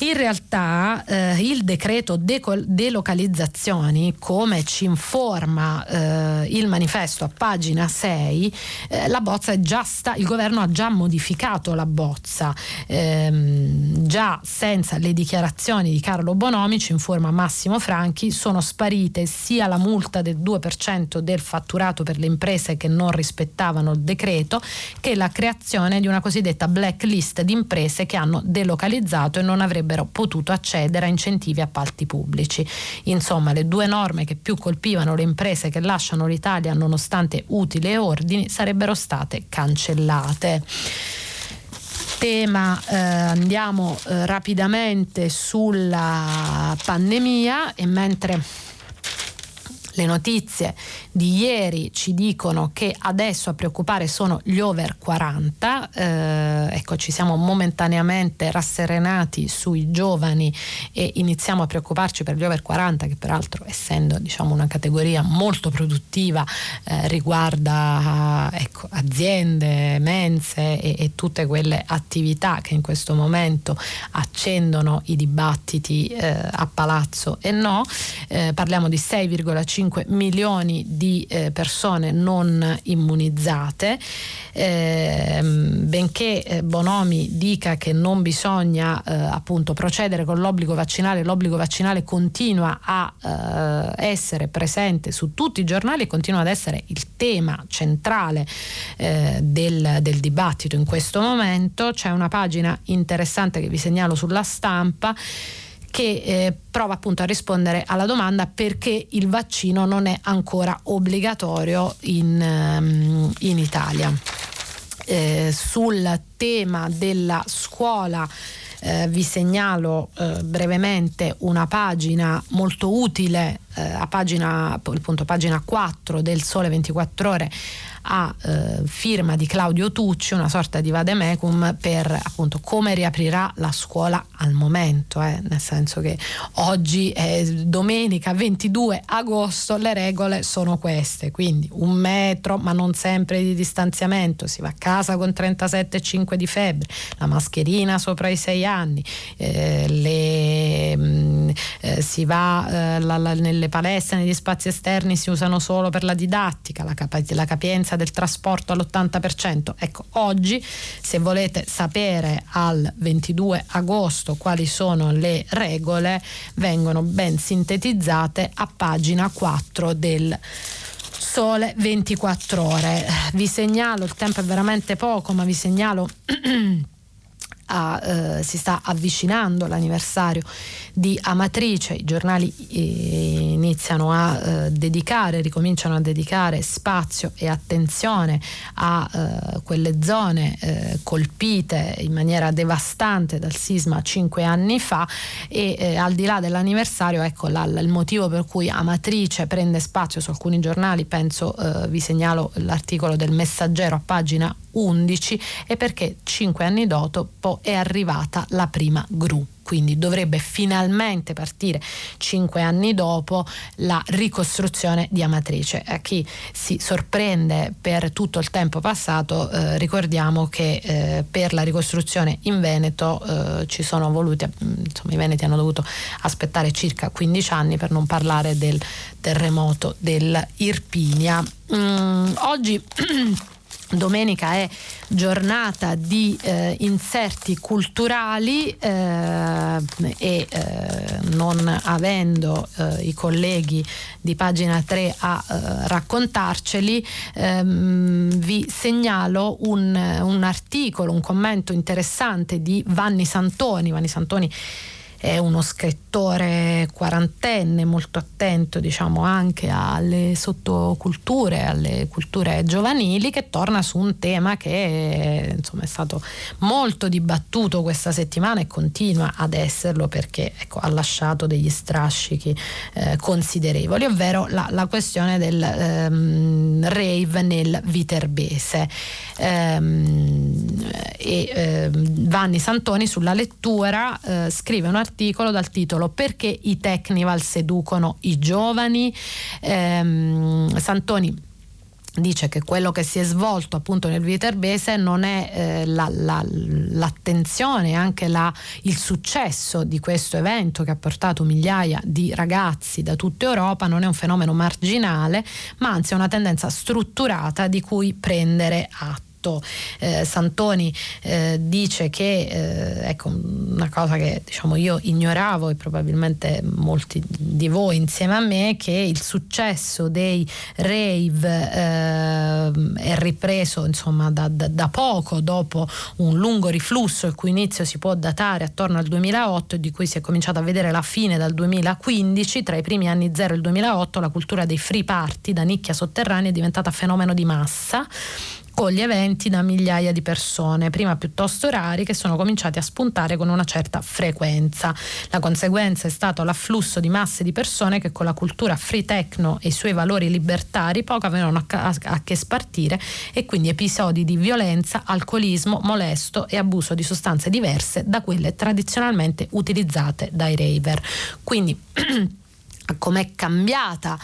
In realtà eh, il decreto delocalizzazioni, come ci informa eh, il manifesto a pagina 6, eh, la bozza è già sta- il governo ha già modificato la bozza, ehm, già senza le dichiarazioni di Carlo Bonomi, ci informa Massimo Franchi, sono sparite sia la multa del 2% del fatturato per le imprese che non rispettavano il decreto, che la creazione di una cosiddetta blacklist di imprese che hanno delocalizzato e non avrebbero avrebbero potuto accedere a incentivi a appalti pubblici. Insomma, le due norme che più colpivano le imprese che lasciano l'Italia nonostante utili e ordini sarebbero state cancellate tema eh, andiamo eh, rapidamente sulla pandemia e mentre le notizie di ieri ci dicono che adesso a preoccupare sono gli over 40, eh, ecco ci siamo momentaneamente rasserenati sui giovani e iniziamo a preoccuparci per gli over 40 che peraltro essendo diciamo, una categoria molto produttiva eh, riguarda ecco, aziende, mense e, e, tutte quelle attività che in questo momento accendono i dibattiti eh, a palazzo. E no, eh, parliamo di 6,5 milioni di eh, persone non immunizzate, eh, benché Bonomi dica che non bisogna eh, appunto procedere con l'obbligo vaccinale, l'obbligo vaccinale continua a eh, essere presente su tutti i giornali e continua ad essere il tema centrale eh, del, del dibattito in questo momento. C'è una pagina interessante che vi segnalo sulla stampa che eh, prova appunto a rispondere alla domanda perché il vaccino non è ancora obbligatorio in, um, in Italia. Eh, sul tema della scuola eh, vi segnalo eh, brevemente una pagina molto utile eh, a pagina, appunto, pagina 4 del Sole 24 Ore a eh, firma di Claudio Tucci, una sorta di vademecum per appunto come riaprirà la scuola al momento, eh, nel senso che oggi è domenica 22 agosto, le regole sono queste, quindi un metro ma non sempre di distanziamento, si va a casa con 37,5 di febbre, la mascherina sopra i 6 anni, eh, le, mh, mm, eh, si va eh, la, la, nelle palestre, negli spazi esterni si usano solo per la didattica, la, capa- la capienza del trasporto all'80%. Ecco, oggi se volete sapere al 22 agosto quali sono le regole, vengono ben sintetizzate a pagina 4 del Sole 24 ore. Vi segnalo, il tempo è veramente poco, ma vi segnalo a, eh, si sta avvicinando l'anniversario di Amatrice, i giornali eh, iniziano a eh, dedicare, ricominciano a dedicare spazio e attenzione a eh, quelle zone eh, colpite in maniera devastante dal sisma cinque anni fa e al di là dell'anniversario ecco la, il motivo per cui Amatrice prende spazio su alcuni giornali, penso vi segnalo l'articolo del Messaggero a pagina 11 e perché cinque anni dopo è arrivata la prima gru quindi dovrebbe finalmente partire cinque anni dopo la ricostruzione di Amatrice. A chi si sorprende per tutto il tempo passato, eh, ricordiamo che eh, per la ricostruzione in Veneto eh, ci sono voluti, insomma i veneti hanno dovuto aspettare circa 15 anni per non parlare del terremoto dell'Irpinia. Mm, oggi Domenica è giornata di eh, inserti culturali eh, e eh, non avendo eh, i colleghi di pagina 3 a eh, raccontarceli, ehm, vi segnalo un, un articolo, un commento interessante di Vanni Santoni. Vanni Santoni è uno scrittore quarantenne molto attento diciamo anche alle sottoculture, alle culture giovanili che torna su un tema che insomma, è stato molto dibattuto questa settimana e continua ad esserlo perché ecco, ha lasciato degli strascichi eh, considerevoli, ovvero la, la questione del ehm, rave nel Viterbese. Ehm, e ehm, Vanni Santoni sulla lettura eh, scrive un articolo articolo dal titolo Perché i Technival seducono i giovani? Ehm, Santoni dice che quello che si è svolto appunto nel Viterbese non è eh, la, la, l'attenzione, anche la, il successo di questo evento che ha portato migliaia di ragazzi da tutta Europa, non è un fenomeno marginale, ma anzi è una tendenza strutturata di cui prendere atto tutto. Eh, Santoni eh, dice che eh, ecco una cosa che diciamo io ignoravo e probabilmente molti di voi insieme a me che il successo dei rave eh, è ripreso insomma da, da, da, poco dopo un lungo riflusso il cui inizio si può datare attorno al 2008 e di cui si è cominciato a vedere la fine dal 2015 tra i primi anni 0 e il 2008 la cultura dei free party da nicchia sotterranea è diventata fenomeno di massa con gli eventi da migliaia di persone, prima piuttosto rari, che sono cominciati a spuntare con una certa frequenza. La conseguenza è stato l'afflusso di masse di persone che con la cultura free techno e i suoi valori libertari poco avevano a, che spartire e quindi episodi di violenza, alcolismo, molesto e abuso di sostanze diverse da quelle tradizionalmente utilizzate dai raver. Quindi com'è cambiata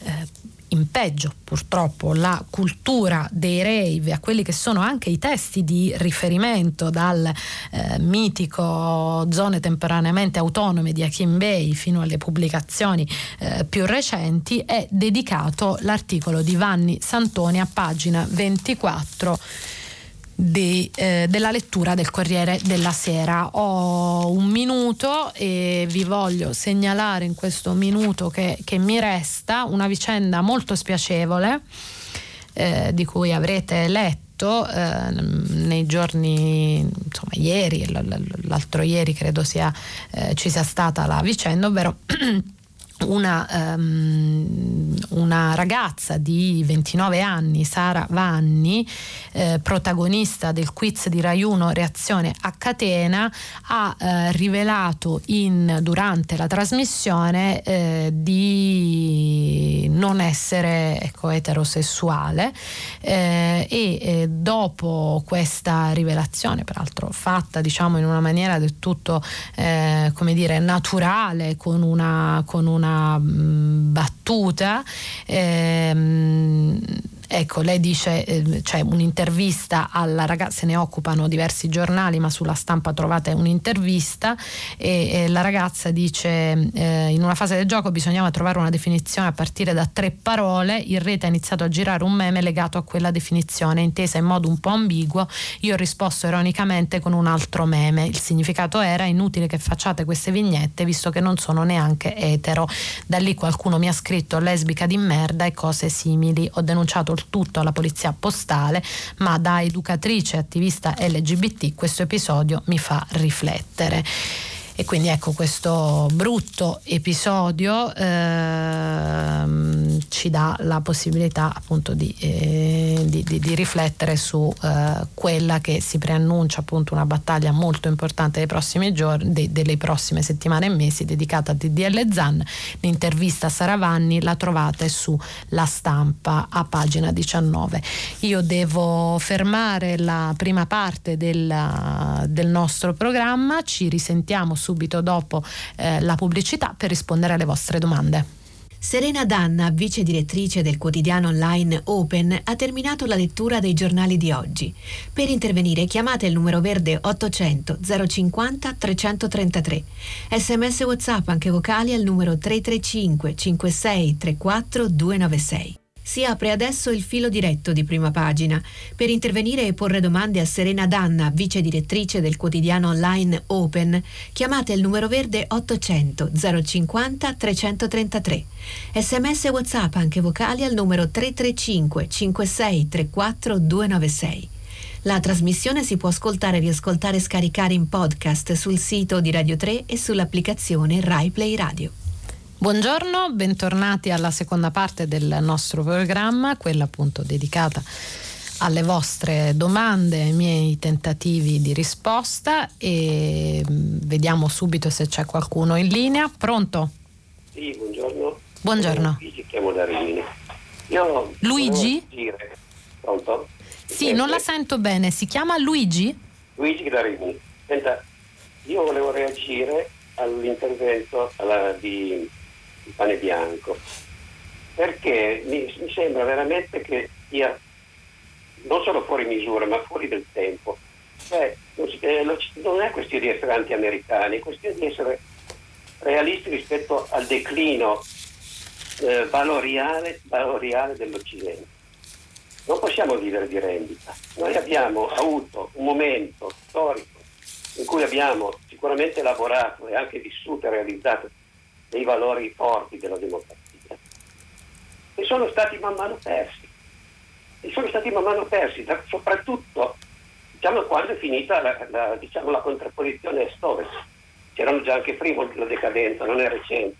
eh, in peggio purtroppo la cultura dei rave a quelli che sono anche i testi di riferimento dal eh, mitico Zone temporaneamente autonome di Akin Bey fino alle pubblicazioni eh, più recenti è dedicato l'articolo di Vanni Santoni a pagina 24 di, eh, della lettura del Corriere della Sera. Ho un minuto e vi voglio segnalare in questo minuto che, che mi resta una vicenda molto spiacevole eh, di cui avrete letto eh, nei giorni, insomma ieri, l'altro ieri credo sia, eh, ci sia stata la vicenda, ovvero una, um, una, ragazza di 29 anni, Sara Vanni, eh, protagonista del quiz di Rai 1 Reazione a catena, ha eh, rivelato in, durante la trasmissione eh, di non essere ecco, eterosessuale eh, e eh, dopo questa rivelazione, peraltro fatta diciamo in una maniera del tutto eh, come dire, naturale, con una, con una Mm, battuta ehm, Ecco, lei dice, eh, c'è un'intervista alla ragazza, se ne occupano diversi giornali, ma sulla stampa trovate un'intervista e, e la ragazza dice eh, in una fase del gioco bisognava trovare una definizione a partire da tre parole, in rete ha iniziato a girare un meme legato a quella definizione, intesa in modo un po' ambiguo, io ho risposto ironicamente con un altro meme, il significato era inutile che facciate queste vignette visto che non sono neanche etero, da lì qualcuno mi ha scritto lesbica di merda e cose simili, ho denunciato il tutto alla polizia postale, ma da educatrice e attivista LGBT questo episodio mi fa riflettere. E quindi ecco questo brutto episodio ehm, ci dà la possibilità appunto di, eh, di, di, di riflettere su eh, quella che si preannuncia appunto una battaglia molto importante dei prossimi giorni, de, delle prossime settimane e mesi dedicata a DDL Zan. L'intervista a Saravanni la trovate su La Stampa a pagina 19. Io devo fermare la prima parte del, del nostro programma, ci risentiamo subito dopo eh, la pubblicità per rispondere alle vostre domande. Serena Danna, vice direttrice del quotidiano online Open, ha terminato la lettura dei giornali di oggi. Per intervenire chiamate il numero verde 800 050 333. Sms WhatsApp anche vocali al numero 335 56 34 296. Si apre adesso il filo diretto di prima pagina. Per intervenire e porre domande a Serena Danna, vice direttrice del quotidiano online Open, chiamate il numero verde 800 050 333. Sms WhatsApp anche vocali al numero 335 56 34 296. La trasmissione si può ascoltare, riascoltare e scaricare in podcast sul sito di Radio 3 e sull'applicazione RaiPlay Radio. Buongiorno, bentornati alla seconda parte del nostro programma, quella appunto dedicata alle vostre domande, ai miei tentativi di risposta e mm, vediamo subito se c'è qualcuno in linea. Pronto? Sì, buongiorno. Buongiorno. Luigi, chiamo da Rimini. Io Luigi? Dire... Pronto? Sì, non la sento bene. Si chiama Luigi? Luigi da Rimini. Senta, io volevo reagire all'intervento alla, di il pane bianco, perché mi, mi sembra veramente che sia non solo fuori misura, ma fuori del tempo. Cioè, non è questione di essere anti-americani, è questione di essere realisti rispetto al declino eh, valoriale, valoriale dell'Occidente. Non possiamo vivere di rendita. Noi abbiamo avuto un momento storico in cui abbiamo sicuramente lavorato e anche vissuto e realizzato dei valori forti della democrazia. E sono stati man mano persi. E sono stati man mano persi da, soprattutto diciamo, quando è finita la, la, diciamo, la contrapposizione est-ovest c'erano già anche prima la decadenza non è recente.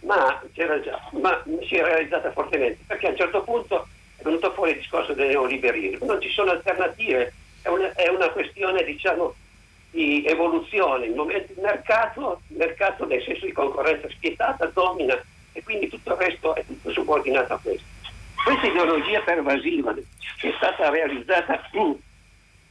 Ma, già, ma si è realizzata fortemente perché a un certo punto è venuto fuori il discorso del neoliberismo. Non ci sono alternative è una, è una questione diciamo di evoluzione, il, momento, il mercato, il mercato nel senso di concorrenza spietata domina e quindi tutto il resto è tutto subordinato a questo. Questa ideologia pervasiva che è stata realizzata in,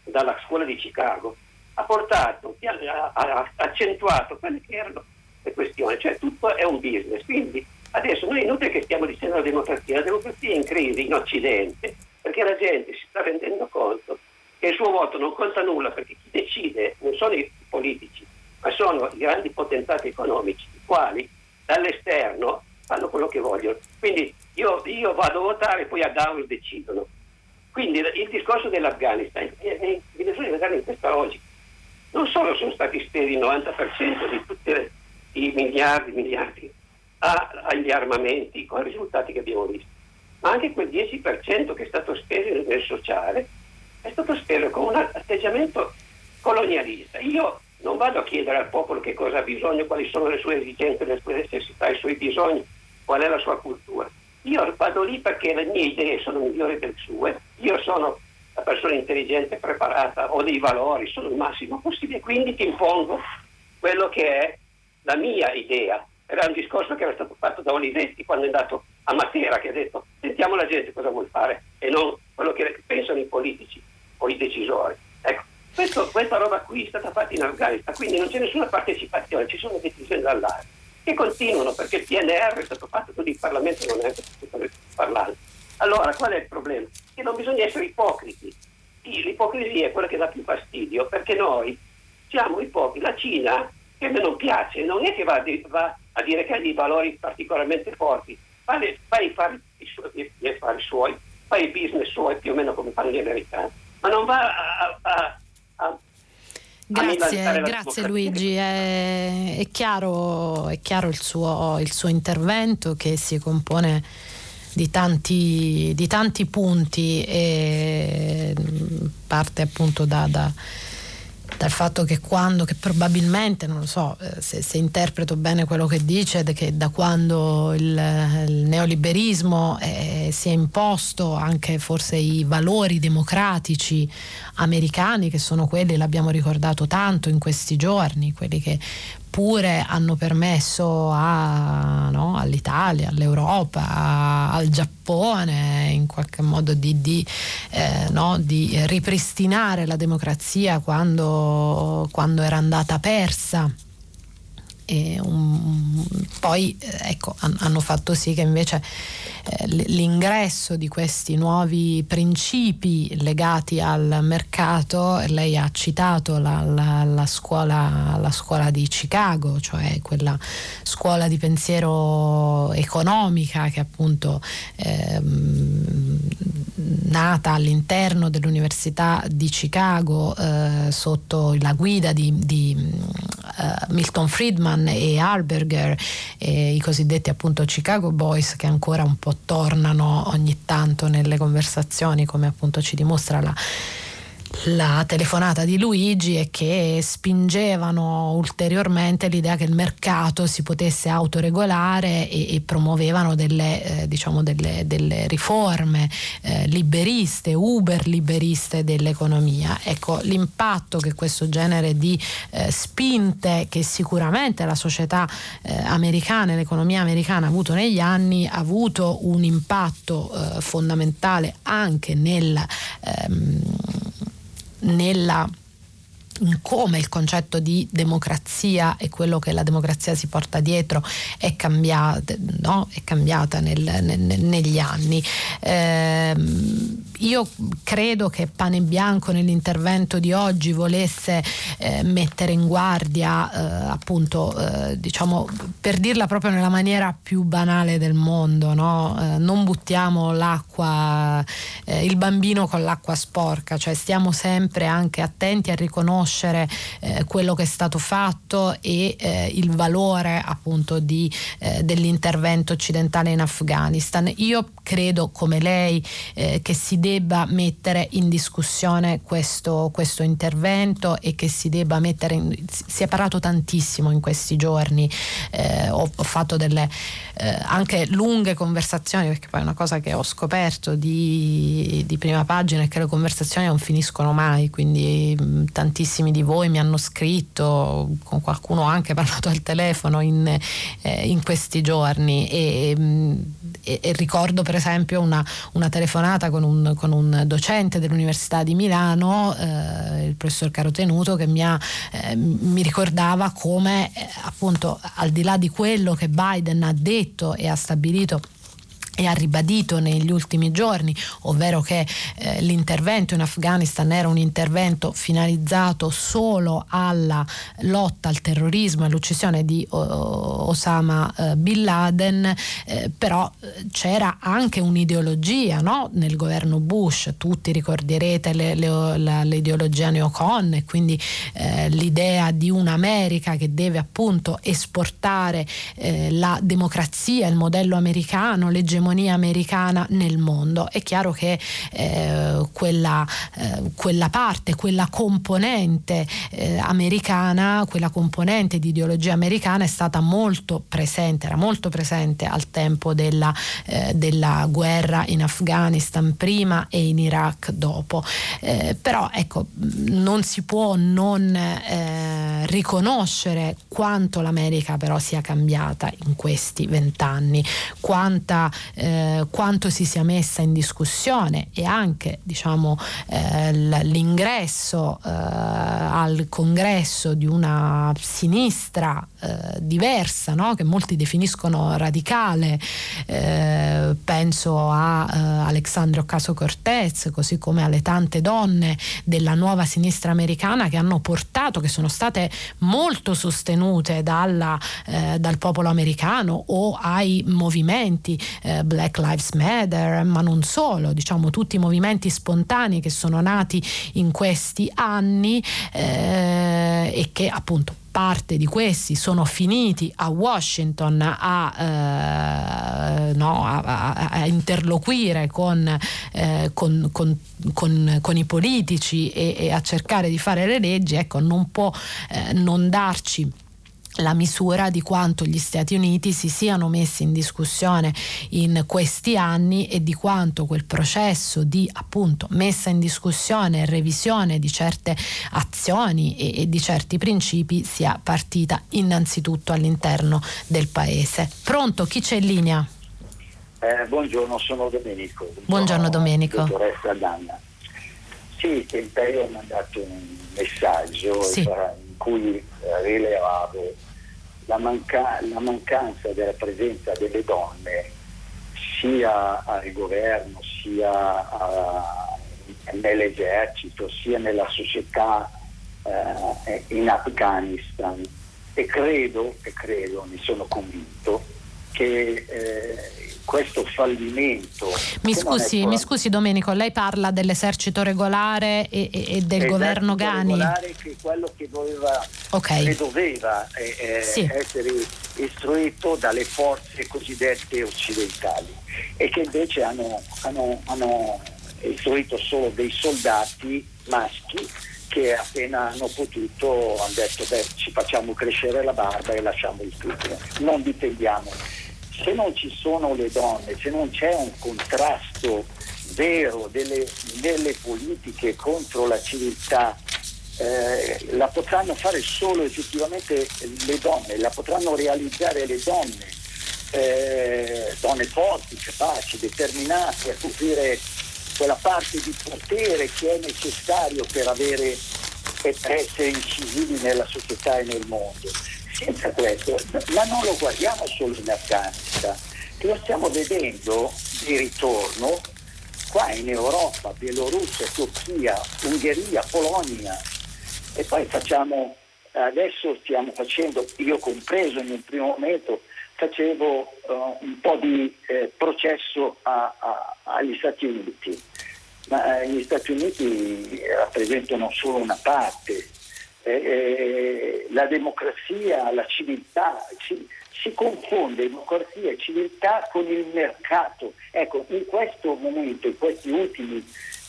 dalla scuola di Chicago ha portato, ha, ha accentuato quelle che erano le questioni, cioè tutto è un business. Quindi adesso noi inutile che stiamo dicendo la democrazia, la democrazia è in crisi in Occidente perché la gente si sta rendendo conto che il suo voto non conta nulla perché chi decide non sono i politici, ma sono i grandi potentati economici, i quali dall'esterno fanno quello che vogliono. Quindi io, io vado a votare e poi a Davos decidono. Quindi il discorso dell'Afghanistan bisogna vedere in questa logica. Non solo sono stati spesi il 90% di tutti i miliardi, miliardi agli armamenti con i risultati che abbiamo visto, ma anche quel 10% che è stato speso nel sociale è stato speso con un atteggiamento colonialista. Io non vado a chiedere al popolo che cosa ha bisogno, quali sono le sue esigenze, le sue necessità, i suoi bisogni, qual è la sua cultura. Io vado lì perché le mie idee sono migliori delle sue, io sono la persona intelligente, preparata, ho dei valori, sono il massimo possibile, quindi ti impongo quello che è la mia idea. Era un discorso che era stato fatto da Olivetti quando è andato a Matera, che ha detto sentiamo la gente cosa vuol fare e non quello che pensano i politici o i decisori. Ecco, questo, questa roba qui è stata fatta in Afghanistan, quindi non c'è nessuna partecipazione, ci sono decisioni dall'aria che continuano perché il PNR è stato fatto, quindi il Parlamento non è parlare. Allora, qual è il problema? Che non bisogna essere ipocriti. L'ipocrisia è quella che dà più fastidio, perché noi siamo ipocriti. La Cina, che a me non piace, non è che va, va a dire che ha dei valori particolarmente forti, fa, le, fa i, fari, i, suoi, fa i business suoi più o meno come fanno gli americani, ma non va a, a, a Grazie, grazie Luigi. È, è, chiaro, è chiaro il, suo, il, suo, intervento che si compone di tanti, di tanti punti e parte appunto da, da dal fatto che quando, che probabilmente, non lo so eh, se, se, interpreto bene quello che dice, che da quando il, il neoliberismo eh, si è imposto anche forse i valori democratici americani, che sono quelli, l'abbiamo ricordato tanto in questi giorni, quelli che pure hanno permesso a, no, all'Italia, all'Europa, a, al Giappone in qualche modo di, di, eh, no, di ripristinare la democrazia quando, quando era andata persa. Un, poi eh, ecco, hanno fatto sì che invece eh, l'ingresso di questi nuovi principi legati al mercato, lei ha citato la, la, la, scuola, la scuola di Chicago, cioè quella scuola di pensiero economica che appunto eh, nata all'interno dell'Università di Chicago eh, sotto la guida di, di uh, Milton Friedman e. Harberger, eh, i cosiddetti appunto Chicago Boys che ancora un po' tornano ogni tanto nelle conversazioni come appunto ci dimostra la la telefonata di Luigi e che spingevano ulteriormente l'idea che il mercato si potesse autoregolare e, e promuovevano delle, eh, diciamo delle, delle riforme eh, liberiste, uber liberiste dell'economia. Ecco, l'impatto che questo genere di eh, spinte che sicuramente la società eh, americana e l'economia americana ha avuto negli anni ha avuto un impatto eh, fondamentale anche nel ehm, nella in come il concetto di democrazia e quello che la democrazia si porta dietro è, cambiata, no? è cambiata nel, nel, negli anni. Eh, io credo che Pane Bianco nell'intervento di oggi volesse eh, mettere in guardia eh, appunto eh, diciamo per dirla proprio nella maniera più banale del mondo no? Eh, non buttiamo l'acqua eh, il bambino con l'acqua sporca cioè stiamo sempre anche attenti a riconoscere eh, quello che è stato fatto e il valore appunto di, dell'intervento occidentale in Afghanistan io credo come lei che si deve debba mettere in discussione questo, questo intervento e che si debba mettere in, si è parlato tantissimo in questi giorni eh, ho, ho, fatto delle eh, anche lunghe conversazioni perché poi è una cosa che ho scoperto di, di prima pagina è che le conversazioni non finiscono mai quindi mm, tantissimi di voi mi hanno scritto con qualcuno ho anche parlato al telefono in, eh, in questi giorni e, mm, e, e, ricordo per esempio una, una telefonata con un, con un docente dell'Università di Milano, eh, il professor Carotenuto, che mi, ha, eh, mi ricordava come eh, appunto al di là di quello che Biden ha detto e ha stabilito e ha ribadito negli ultimi giorni, ovvero che eh, l'intervento in Afghanistan era un intervento finalizzato solo alla lotta al terrorismo e all'uccisione di uh, Osama uh, Bin Laden, eh, però eh, c'era anche un'ideologia no? nel governo Bush, tutti ricorderete le, le, la, l'ideologia neocon e quindi eh, l'idea di un'America che deve appunto esportare eh, la democrazia, il modello americano, l'egemonia l'egemonia americana nel mondo. È chiaro che eh, quella, eh, quella, parte, quella componente eh, americana, quella componente di ideologia americana è stata molto presente, era molto presente al tempo della, eh, della guerra in Afghanistan prima e in Iraq dopo. Eh, però ecco, non si può non eh, riconoscere quanto l'America però sia cambiata in questi vent'anni, quanta eh, quanto si sia messa in discussione e anche diciamo, eh, l'ingresso eh, al congresso di una sinistra eh, diversa, no? che molti definiscono radicale, eh, penso a Alexandria Ocasio Cortez, così come alle tante donne della nuova sinistra americana che hanno portato, che sono state molto sostenute dalla, dal popolo americano o ai movimenti eh, Black Lives Matter, ma non solo, diciamo tutti i movimenti spontanei che sono nati in questi anni eh, e che appunto parte di questi sono finiti a Washington a, eh, no, a, a interloquire con, eh, con, con, con, i politici e, e, a cercare di fare le leggi, ecco, non può eh, non darci la misura di quanto gli Stati Uniti si siano messi in discussione in questi anni e di quanto quel processo di appunto messa in discussione e revisione di certe azioni e, e di certi principi sia partita innanzitutto all'interno del paese. Pronto, chi c'è in linea? Eh, buongiorno, sono Domenico. Buongiorno, buongiorno Domenico. Dottoressa Danna. Sì, Tempeio ha mandato un messaggio sì. in cui eh, rilevavo la, manca- la mancanza della presenza delle donne sia al governo sia a, nell'esercito sia nella società eh, in Afghanistan. E credo, e credo, ne sono convinto, che eh, questo fallimento. Mi scusi, mi scusi, Domenico, lei parla dell'esercito regolare e, e, del governo Gani. regolare che è quello che doveva, okay. che doveva eh, eh, sì. essere istruito dalle forze cosiddette occidentali e che invece hanno, hanno, hanno istruito solo dei soldati maschi che appena hanno potuto hanno detto beh ci facciamo crescere la barba e lasciamo il tutto, non dipendiamo se non ci sono le donne, se non c'è un contrasto vero delle, delle politiche contro la civiltà, eh, la potranno fare solo effettivamente le donne, la potranno realizzare le donne, eh, donne forti, capaci, determinate a coprire quella parte di potere che è necessario per avere per essere incisivi nella società e nel mondo. Senza questo, ma non lo guardiamo solo in Afghanistan, lo stiamo vedendo di ritorno qua in Europa, Bielorussia, Turchia, Ungheria, Polonia. E poi facciamo, adesso stiamo facendo, io compreso in un primo momento, facevo uh, un po' di eh, processo a, a, agli Stati Uniti, ma eh, gli Stati Uniti rappresentano solo una parte eh, eh, la democrazia, la civiltà, si, si, confonde democrazia e civiltà con il mercato. Ecco, in questo momento, in questi ultimi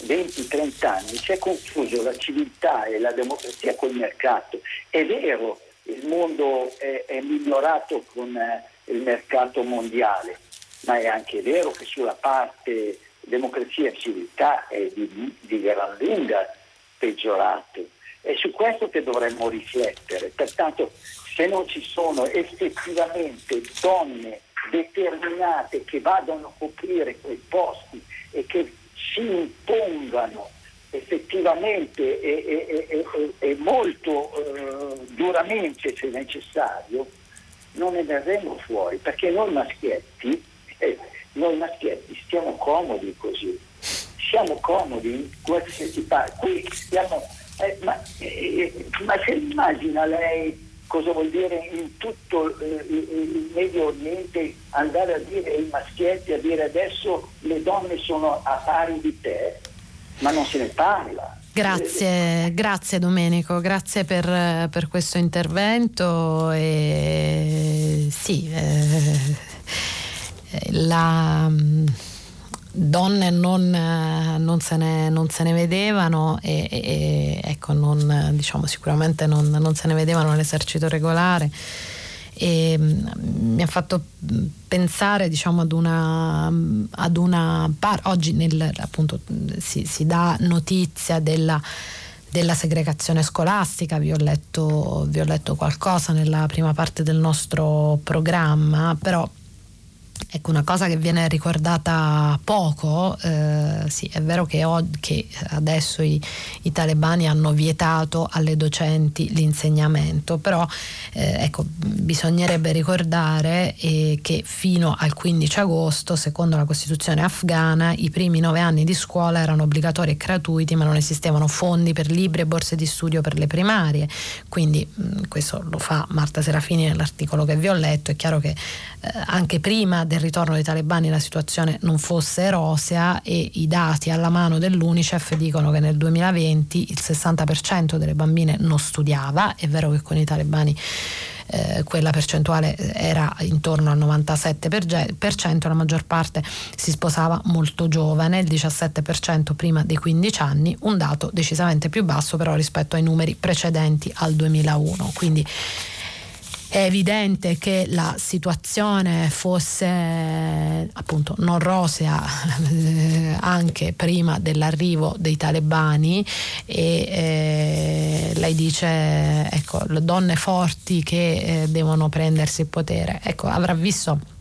20-30 anni, si è confuso la civiltà e la democrazia col mercato. È vero, il mondo è, è migliorato con eh, il mercato mondiale, ma è anche vero che sulla parte democrazia e civiltà è di, di gran lunga peggiorato. È su questo che dovremmo riflettere. Pertanto se non ci sono effettivamente donne determinate che vadano a coprire quei posti e che si impongano effettivamente e, e, e, e molto eh, duramente se necessario, non ne verremo fuori, perché noi maschietti, eh, noi maschietti stiamo comodi così, siamo comodi in qualsiasi parte, qui stiamo eh, ma, eh, ma, se immagina lei cosa vuol dire in tutto eh, il Medio Oriente andare a dire ai maschietti, a dire adesso le donne sono a pari di te, ma non se ne parla. Grazie, grazie Domenico, grazie per, per questo intervento. E, sì, eh, la donne non, non, se ne, non, se ne, vedevano e, e ecco, non, diciamo, sicuramente non, se ne vedevano nell'esercito regolare e mm, mi ha fatto pensare diciamo, ad una, ad una par- oggi nel, appunto, si, si, dà notizia della, della segregazione scolastica, vi ho, letto, vi ho letto qualcosa nella prima parte del nostro programma, però Ecco, una cosa che viene ricordata poco, eh, sì, è vero che, ho, che adesso i, i, talebani hanno vietato alle docenti l'insegnamento, però eh, ecco, bisognerebbe ricordare eh, che fino al 15 agosto, secondo la Costituzione afghana, i primi nove anni di scuola erano obbligatori e gratuiti, ma non esistevano fondi per libri e borse di studio per le primarie. Quindi mh, questo lo fa Marta Serafini nell'articolo che vi ho letto. È chiaro che eh, anche prima del ritorno dei talebani la situazione non fosse rosea e i dati alla mano dell'UNICEF dicono che nel 2020 il 60% delle bambine non studiava, è vero che con i talebani eh, quella percentuale era intorno al 97%, la maggior parte si sposava molto giovane, il 17% prima dei 15 anni, un dato decisamente più basso però rispetto ai numeri precedenti al 2001. Quindi è evidente che la situazione fosse appunto non rosea eh, anche prima dell'arrivo dei talebani e eh, lei dice ecco donne forti che eh, devono prendersi il potere. Ecco avrà visto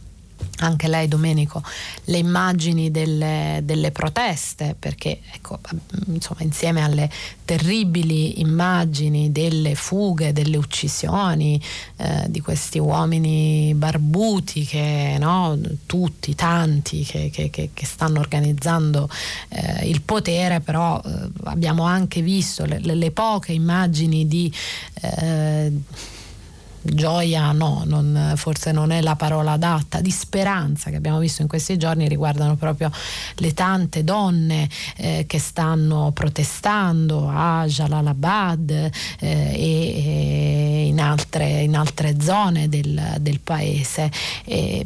anche lei Domenico le immagini delle, delle proteste perché ecco, insomma, insieme alle terribili immagini delle fughe, delle uccisioni eh, di questi uomini barbuti che no, tutti, tanti che, che, che, stanno organizzando eh, il potere però eh, abbiamo anche visto le, le, le poche immagini di eh, gioia no, non, forse non è la parola adatta, di speranza che abbiamo visto in questi giorni riguardano proprio le tante donne eh, che stanno protestando a Jalalabad eh, e, in, altre, in, altre, zone del, del paese. E,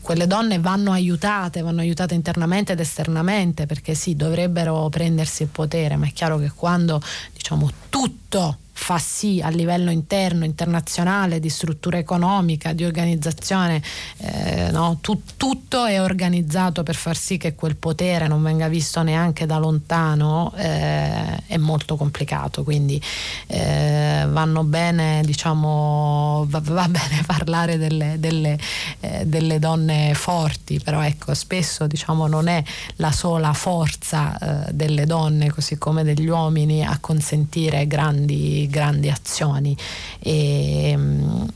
quelle donne vanno aiutate, vanno aiutate internamente ed esternamente perché sì, dovrebbero prendersi il potere, ma è chiaro che quando diciamo tutto fa sì a livello interno, internazionale, di struttura economica, di organizzazione, eh, no? tu, tutto è organizzato per far sì che quel potere non venga visto neanche da lontano, eh, è molto complicato, quindi eh, vanno bene, diciamo, va, va bene parlare delle, delle, eh, delle, donne forti, però ecco, spesso diciamo, non è la sola forza eh, delle donne, così come degli uomini, a consentire grandi grandi azioni. E,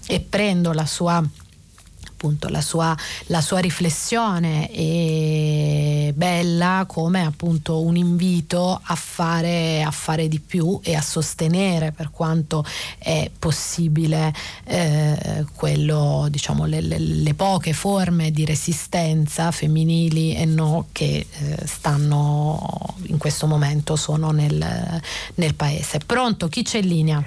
e prendo la sua appunto la sua, la sua riflessione è bella come appunto un invito a fare, a fare di più e a sostenere per quanto è possibile eh, quello, diciamo, le, le, le, poche forme di resistenza femminili e no che eh, stanno in questo momento sono nel, nel paese. Pronto? Chi c'è in linea?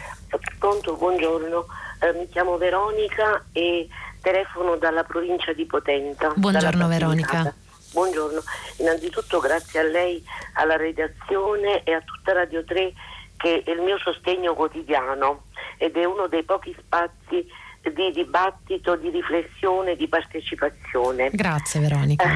Pronto, buongiorno. Eh, mi chiamo Veronica e telefono dalla provincia di Potenza. Buongiorno Veronica. Buongiorno, innanzitutto grazie a lei, alla redazione e a tutta Radio 3 che è il mio sostegno quotidiano ed è uno dei pochi spazi di dibattito, di riflessione, di partecipazione. Grazie Veronica.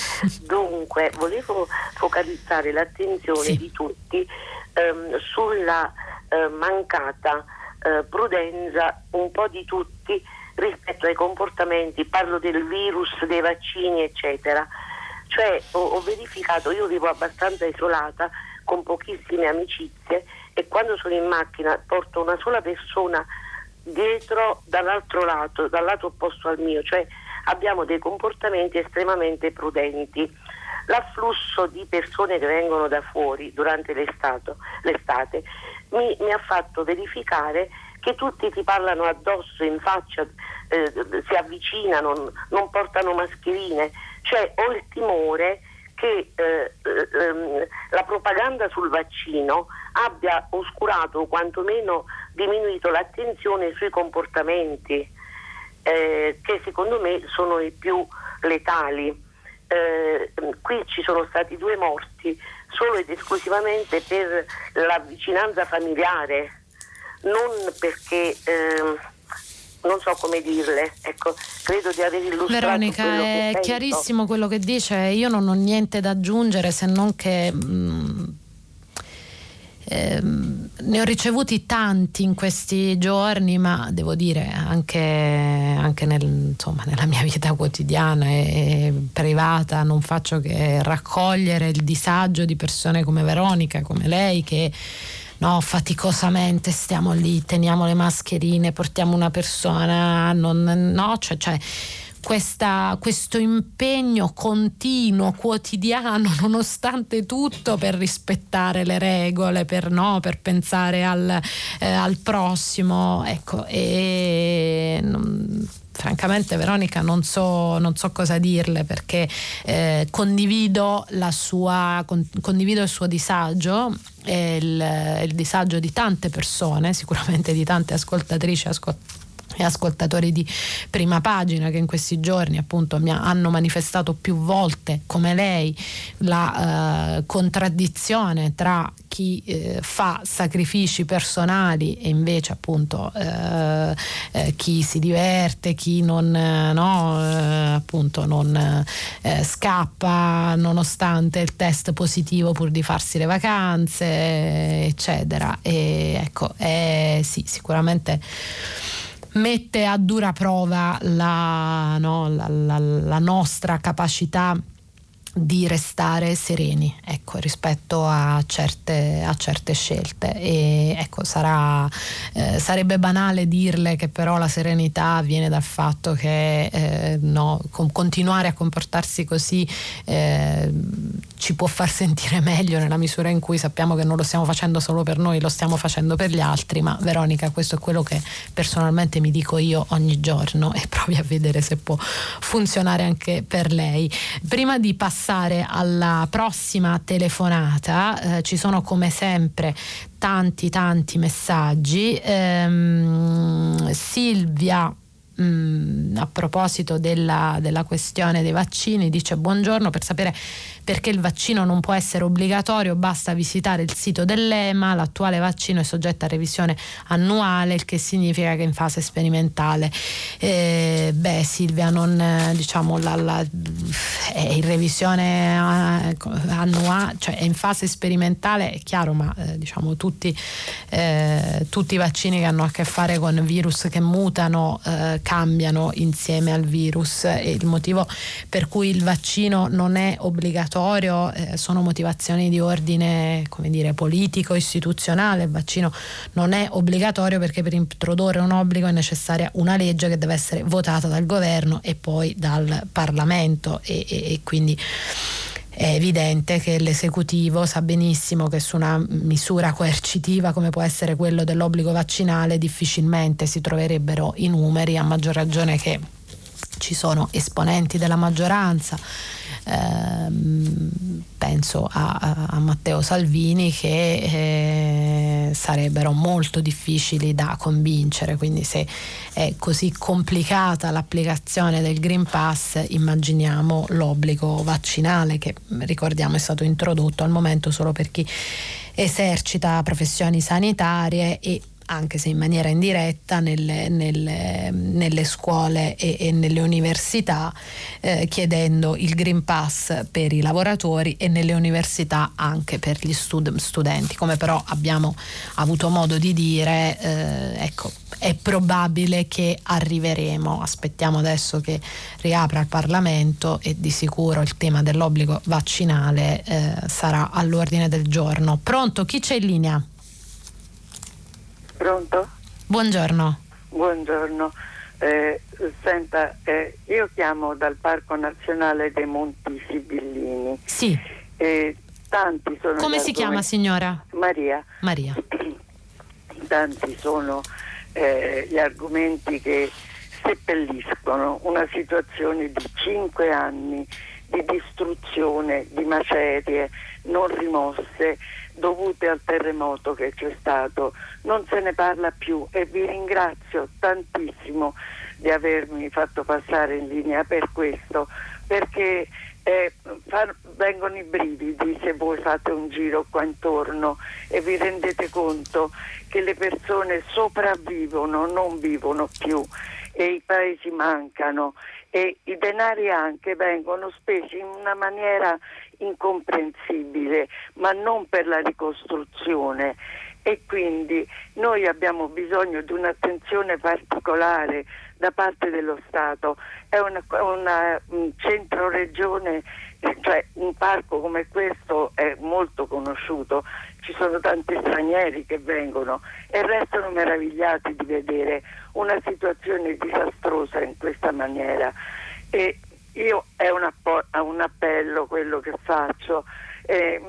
Dunque, volevo focalizzare l'attenzione sì. di tutti ehm, sulla eh, mancata eh, prudenza un po' di tutti rispetto ai comportamenti, parlo del virus, dei vaccini, eccetera. Cioè ho, ho verificato, io vivo abbastanza isolata, con pochissime amicizie e quando sono in macchina porto una sola persona dietro dall'altro lato, dal lato opposto al mio, cioè abbiamo dei comportamenti estremamente prudenti. L'afflusso di persone che vengono da fuori durante l'estate, mi, mi ha fatto verificare che tutti ti parlano addosso, in faccia, eh, si avvicinano, non portano mascherine, cioè ho il timore che eh, ehm, la propaganda sul vaccino abbia oscurato o quantomeno diminuito l'attenzione sui comportamenti eh, che secondo me sono i più letali. Eh, qui ci sono stati due morti solo ed esclusivamente per la vicinanza familiare non perché eh, non so come dirle, ecco, credo di aver illustrato Veronica, è chiarissimo quello che dice, io non ho niente da aggiungere se non che mh, mm, ehm, ne ho ricevuti tanti in questi giorni, ma devo dire anche, anche nel, insomma, nella mia vita quotidiana e privata non faccio che raccogliere il disagio di persone come Veronica, come lei, che no, faticosamente stiamo lì, teniamo le mascherine, portiamo una persona, non, no, cioè, cioè questa, questo impegno continuo, quotidiano, nonostante tutto, per rispettare le regole, per, no, per pensare al, eh, al, prossimo. Ecco, e non, francamente Veronica non so, non so, cosa dirle perché eh, condivido, sua, con, condivido, il suo disagio il, il disagio di tante persone, sicuramente di tante ascoltatrici e ascoltatori e ascoltatori di prima pagina che in questi giorni appunto mi hanno manifestato più volte come lei la eh, contraddizione tra chi eh, fa sacrifici personali e invece appunto eh, eh chi si diverte, chi non, eh, no, eh, appunto non scappa nonostante il test positivo pur di farsi le vacanze eccetera. E ecco sì sicuramente mette a dura prova la, no, la, la, la nostra capacità di restare sereni ecco, rispetto a certe, a certe, scelte e ecco, sarà, eh, sarebbe banale dirle che però la serenità viene dal fatto che eh, no, con, continuare a comportarsi così eh, ci può far sentire meglio nella misura in cui sappiamo che non lo stiamo facendo solo per noi, lo stiamo facendo per gli altri, ma Veronica questo è quello che personalmente mi dico io ogni giorno e provi a vedere se può funzionare anche per lei. Prima di passare passare alla prossima telefonata, eh, ci sono come sempre tanti tanti messaggi. Ehm, Silvia Mm, a proposito della, della, questione dei vaccini, dice buongiorno per sapere perché il vaccino non può essere obbligatorio, basta visitare il sito dell'EMA, l'attuale vaccino è soggetto a revisione annuale, il che significa che in fase sperimentale. Eh, beh Silvia, non diciamo la, la, è in revisione eh, annuale, cioè è in fase sperimentale, è chiaro, ma eh, diciamo tutti, eh, tutti, i vaccini che hanno a che fare con virus che mutano eh, cambiano insieme al virus e il motivo per cui il vaccino non è obbligatorio eh, sono motivazioni di ordine dire, politico, istituzionale. Il vaccino non è obbligatorio perché per introdurre un obbligo è necessaria una legge che deve essere votata dal governo e poi dal Parlamento e, e, e quindi è evidente che l'esecutivo sa benissimo che su una misura coercitiva come può essere quello dell'obbligo vaccinale difficilmente si troverebbero i numeri, a maggior ragione che ci sono esponenti della maggioranza ehm, penso a, a, Matteo Salvini che eh, sarebbero molto difficili da convincere, quindi se è così complicata l'applicazione del Green Pass immaginiamo l'obbligo vaccinale che ricordiamo è stato introdotto al momento solo per chi esercita professioni sanitarie e anche se in maniera indiretta, nelle, nelle, nelle scuole e, e, nelle università, eh, chiedendo il Green Pass per i lavoratori e nelle università anche per gli stud- studenti. Come però abbiamo avuto modo di dire, eh, ecco, è probabile che arriveremo. Aspettiamo adesso che riapra il Parlamento e di sicuro il tema dell'obbligo vaccinale eh, sarà all'ordine del giorno. Pronto? Chi c'è in linea? Pronto? Buongiorno. Buongiorno. Eh, senta, eh, io chiamo dal Parco Nazionale dei Monti Sibillini. Sì. Eh, tanti sono Come si chiama signora? Maria. Maria. Tanti sono eh, gli argomenti che seppelliscono una situazione di cinque anni di distruzione, di macerie non rimosse dovute al terremoto che c'è stato. Non se ne parla più e vi ringrazio tantissimo di avermi fatto passare in linea per questo, perché eh, far, vengono i brividi se voi fate un giro qua intorno e vi rendete conto che le persone sopravvivono, non vivono più e i paesi mancano e i denari anche vengono spesi in una maniera incomprensibile, ma non per la ricostruzione. e quindi noi abbiamo bisogno di un'attenzione particolare da parte dello Stato. È una, una un centro regione, cioè un parco come questo è molto conosciuto, ci sono tanti stranieri che vengono e restano meravigliati di vedere una situazione disastrosa in questa maniera. E io è un, appo- un appello quello che faccio. Eh,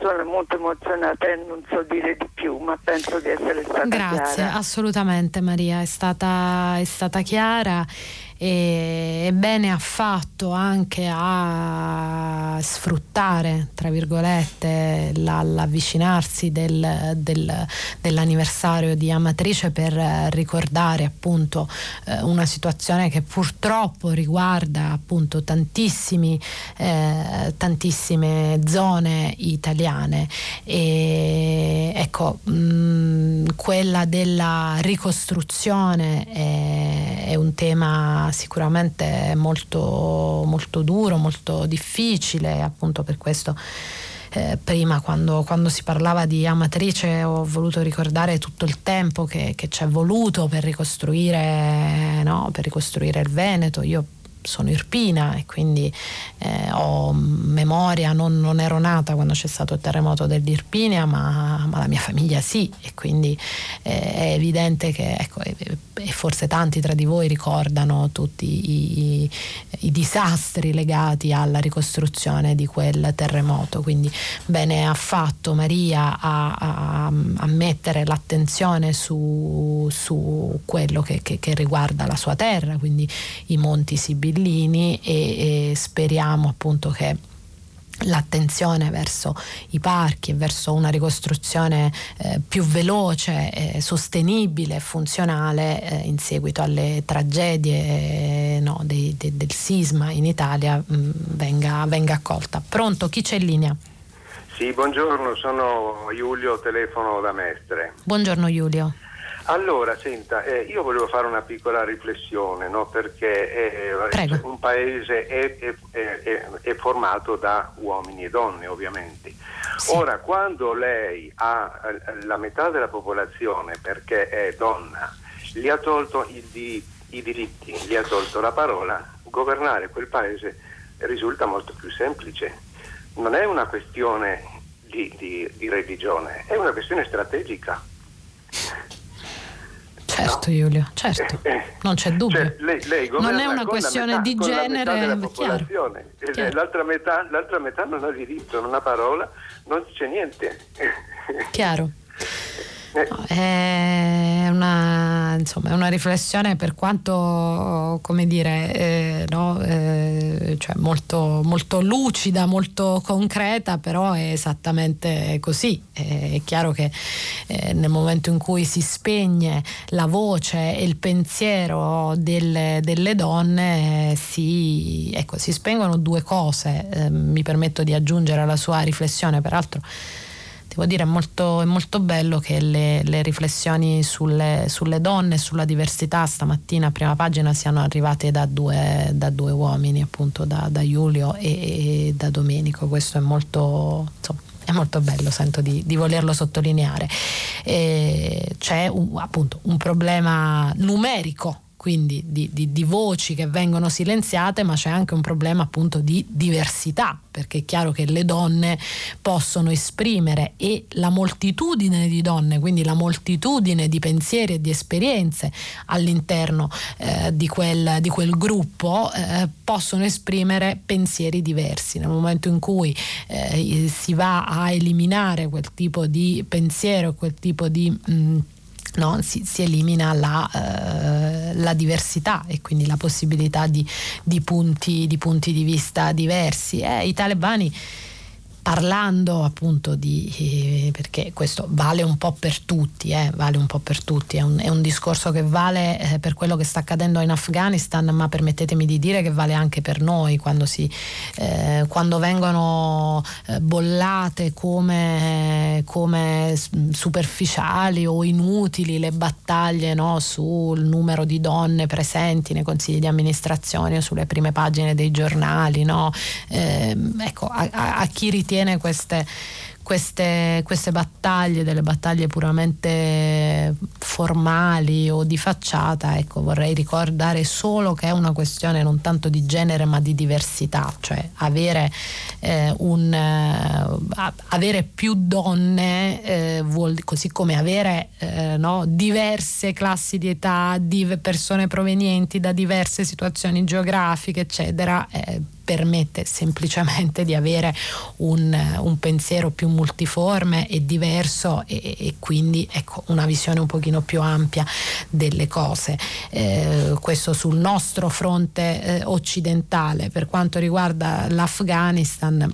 sono molto emozionata e non so dire di più, ma penso di essere stata Grazie, chiara. assolutamente Maria, è stata, è stata chiara e bene ha fatto anche a sfruttare, tra virgolette, l'avvicinarsi del, del, dell'anniversario di Amatrice per ricordare appunto eh, una situazione che purtroppo riguarda appunto tantissimi, eh, tantissime zone italiane. E ecco mh, mm, quella della ricostruzione è, è un tema sicuramente molto, molto duro, molto difficile, appunto per questo. Eh, prima quando, quando, si parlava di Amatrice ho voluto ricordare tutto il tempo che, che ci è voluto per ricostruire, no, per ricostruire il Veneto. Io sono irpina e quindi eh, ho memoria, non, non, ero nata quando c'è stato il terremoto dell'Irpinia, ma, ma la mia famiglia sì e quindi eh, è evidente che, ecco, e, forse tanti tra di voi ricordano tutti i, i, i, disastri legati alla ricostruzione di quel terremoto, quindi bene ha fatto Maria a, a, a mettere l'attenzione su, su quello che, che, che riguarda la sua terra, quindi i monti sibillini e, e speriamo appunto che l'attenzione verso i parchi e verso una ricostruzione eh, più veloce, eh, sostenibile e funzionale eh, in seguito alle tragedie no, dei, de, del sisma in Italia mh, mm, venga, venga accolta. Pronto? Chi c'è in linea? Sì, buongiorno, sono Giulio, telefono da Mestre. Buongiorno Giulio. Allora, senta, eh, io volevo fare una piccola riflessione, no? perché eh, un paese è, è, è, è, formato da uomini e donne, ovviamente. Sì. Ora, quando lei ha eh, la metà della popolazione, perché è donna, gli ha tolto i, i, i diritti, gli ha tolto la parola, governare quel paese risulta molto più semplice. Non è una questione di, di, di religione, è una questione strategica. Certo no? Giulio, certo, eh, eh. non c'è dubbio. Cioè, lei, lei non è una questione metà, di genere, chiaro. chiaro. L'altra, metà, l'altra metà non ha diritto, non ha parola, non c'è niente. Chiaro. È una, insomma, una, riflessione per quanto, come dire, eh, no? eh, cioè molto, molto, lucida, molto concreta, però è esattamente così. È chiaro che eh, nel momento in cui si spegne la voce e il pensiero delle, delle donne, si, ecco, si, spengono due cose. Eh, mi permetto di aggiungere alla sua riflessione, peraltro devo dire è molto, è molto bello che le, le riflessioni sulle, sulle, donne e sulla diversità stamattina a prima pagina siano arrivate da due, da due uomini, appunto da, da Giulio e, e, da Domenico. Questo è molto, insomma, è molto bello, sento di, di volerlo sottolineare. E c'è un, appunto un problema numerico quindi di, di, di, voci che vengono silenziate, ma c'è anche un problema appunto di diversità, perché è chiaro che le donne possono esprimere e la moltitudine di donne, quindi la moltitudine di pensieri e di esperienze all'interno eh, di, quel, di, quel, gruppo eh, possono esprimere pensieri diversi. Nel momento in cui eh, si va a eliminare quel tipo di pensiero, quel tipo di... Mh, No, si, si, elimina la, eh, la, diversità e quindi la possibilità di, di, punti, di punti, di vista diversi. Eh, I talebani parlando appunto di eh, perché questo vale un po' per tutti, eh, vale un po' per tutti, è un, è un discorso che vale eh, per quello che sta accadendo in Afghanistan, ma permettetemi di dire che vale anche per noi quando, si, eh, quando vengono eh, bollate come, come, superficiali o inutili le battaglie no, sul numero di donne presenti nei consigli di amministrazione o sulle prime pagine dei giornali, no? Ehm, ecco, a, a chi ritiene ritiene queste, queste, queste battaglie, delle battaglie puramente formali o di facciata, ecco, vorrei ricordare solo che è una questione non tanto di genere ma di diversità, cioè avere, eh, un, eh, avere più donne eh, vuol, così come avere eh, no, diverse classi di età, di persone provenienti da diverse situazioni geografiche, eccetera, eh, permette semplicemente di avere un, un, pensiero più multiforme e diverso e, e, quindi ecco, una visione un pochino più ampia delle cose. Eh, questo sul nostro fronte eh, occidentale. Per quanto riguarda l'Afghanistan,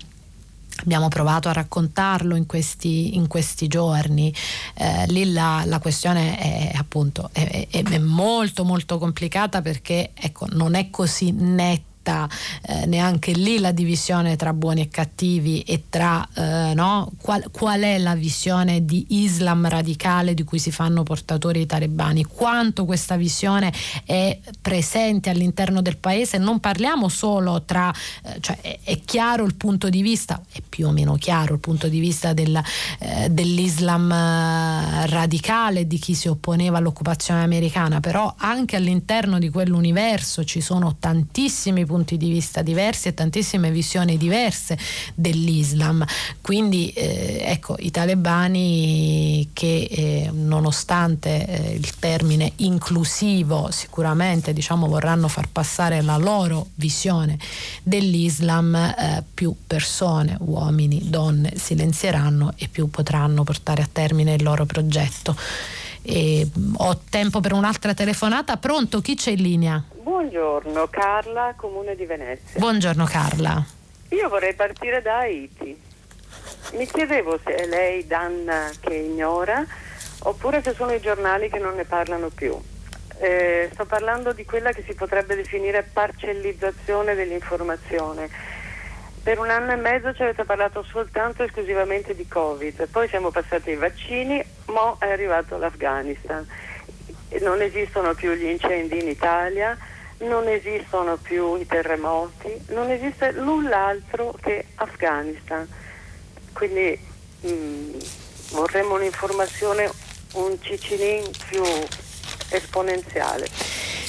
Abbiamo provato a raccontarlo in questi, in questi giorni. Eh, lì la, la, questione è appunto è, è, è molto molto complicata perché ecco, non è così netta netta eh, neanche lì la divisione tra buoni e cattivi e tra eh, no, qual, qual, è la visione di Islam radicale di cui si fanno portatori i talebani, quanto questa visione è presente all'interno del paese, non parliamo solo tra, eh, cioè è, è, chiaro il punto di vista, è più o meno chiaro il punto di vista del, eh, dell'Islam eh, radicale, di chi si opponeva all'occupazione americana, però anche all'interno di quell'universo ci sono tantissimi punti di vista diversi e tantissime visioni diverse dell'Islam. Quindi eh, ecco, i talebani che eh, nonostante eh, il termine inclusivo sicuramente diciamo, vorranno far passare la loro visione dell'Islam, eh, più persone, uomini, donne silenzieranno e più potranno portare a termine il loro progetto. E ho tempo per un'altra telefonata. Pronto? Chi c'è in linea? Buongiorno, Carla, Comune di Venezia. Buongiorno Carla. Io vorrei partire da Haiti. Mi chiedevo se è lei Danna che ignora oppure se sono i giornali che non ne parlano più. Eh, sto parlando di quella che si potrebbe definire parcellizzazione dell'informazione per un anno e mezzo ci avete parlato soltanto e esclusivamente di Covid, poi siamo passati ai vaccini, mo è arrivato l'Afghanistan. Non esistono più gli incendi in Italia, non esistono più i terremoti, non esiste null'altro che Afghanistan. Quindi mh, mm, vorremmo un'informazione un cicinin più esponenziale.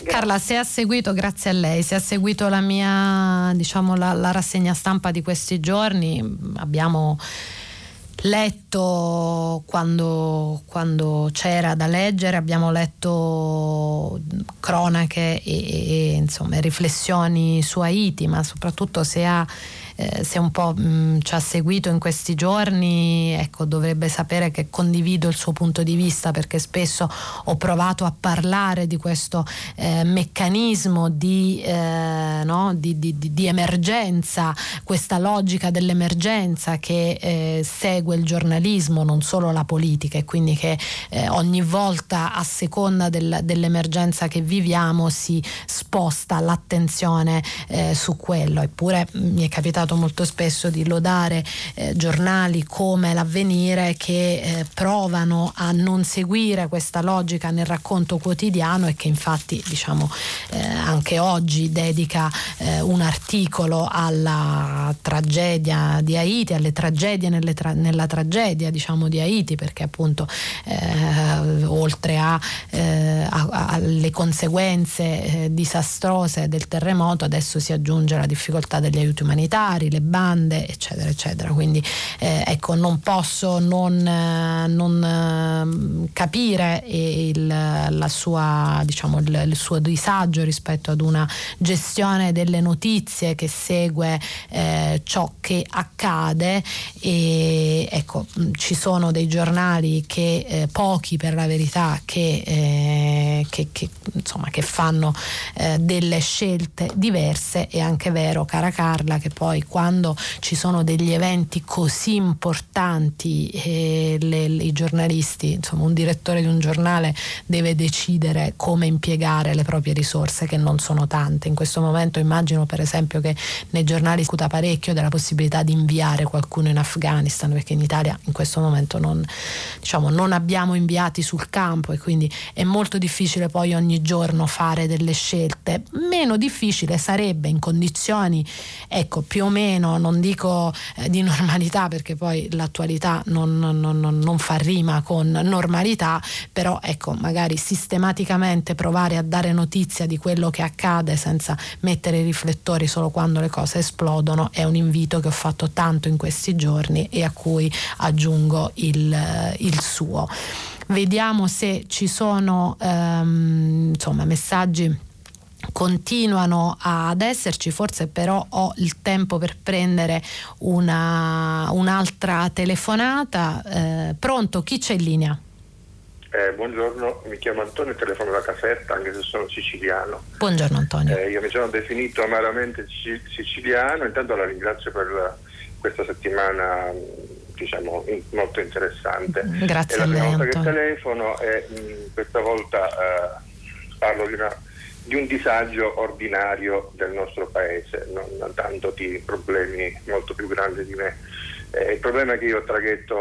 Carla, se ha seguito, grazie a lei, se ha seguito la mia, diciamo, la, la rassegna stampa di questi giorni, abbiamo letto quando, quando, c'era da leggere, abbiamo letto cronache e, e insomma, riflessioni su Haiti, ma soprattutto se ha eh, se un po' mh, mm, ci ha seguito in questi giorni, ecco, dovrebbe sapere che condivido il suo punto di vista perché spesso ho provato a parlare di questo eh, meccanismo di, eh, no? di, di, di, emergenza, questa logica dell'emergenza che eh, segue il giornalismo, non solo la politica e quindi che eh, ogni volta a seconda del, dell'emergenza che viviamo si sposta l'attenzione eh, su quello. Eppure mi è capitato capitato molto spesso di lodare eh, giornali come l'avvenire che eh, provano a non seguire questa logica nel racconto quotidiano e che infatti diciamo eh, anche oggi dedica eh, un articolo alla tragedia di Haiti, alle tragedie tra- nella tragedia diciamo di Haiti perché appunto eh, oltre a, eh, a, alle conseguenze disastrose del terremoto adesso si aggiunge la difficoltà degli aiuti umanitari militari, le bande, eccetera, eccetera. Quindi eh, ecco, non posso non, eh, non eh, capire il, sua, diciamo, il, il, suo disagio rispetto ad una gestione delle notizie che segue eh, ciò che accade e ecco, ci sono dei giornali che eh, pochi per la verità che, eh, che, che, insomma, che fanno delle scelte diverse, è anche vero cara Carla che poi quando ci sono degli eventi così importanti eh, le, le, i giornalisti, insomma un direttore di un giornale deve decidere come impiegare le proprie risorse che non sono tante. In questo momento immagino per esempio che nei giornali si discuta parecchio della possibilità di inviare qualcuno in Afghanistan perché in Italia in questo momento non, diciamo, non abbiamo inviati sul campo e quindi è molto difficile poi ogni giorno fare delle scelte. Meno difficile sarebbe in condizioni ecco, più o meno, non dico eh, di normalità perché poi l'attualità non, non, non, non, fa rima con normalità, però ecco, magari sistematicamente provare a dare notizia di quello che accade senza mettere i riflettori solo quando le cose esplodono è un invito che ho fatto tanto in questi giorni e a cui aggiungo il, il suo. Vediamo se ci sono ehm, insomma, messaggi continuano ad esserci, forse però ho il tempo per prendere una, un'altra telefonata. Eh, pronto, chi c'è in linea? Eh, buongiorno, mi chiamo Antonio, telefono da Caserta, anche se sono siciliano. Buongiorno Antonio. Eh, io mi sono definito amaramente siciliano, intanto la ringrazio per questa settimana diciamo, molto interessante. Grazie è la prima volta che telefono e mh, questa volta eh, parlo di, una, di, un disagio ordinario del nostro paese, non, tanto di problemi molto più grandi di me. Eh, il problema è che io traghetto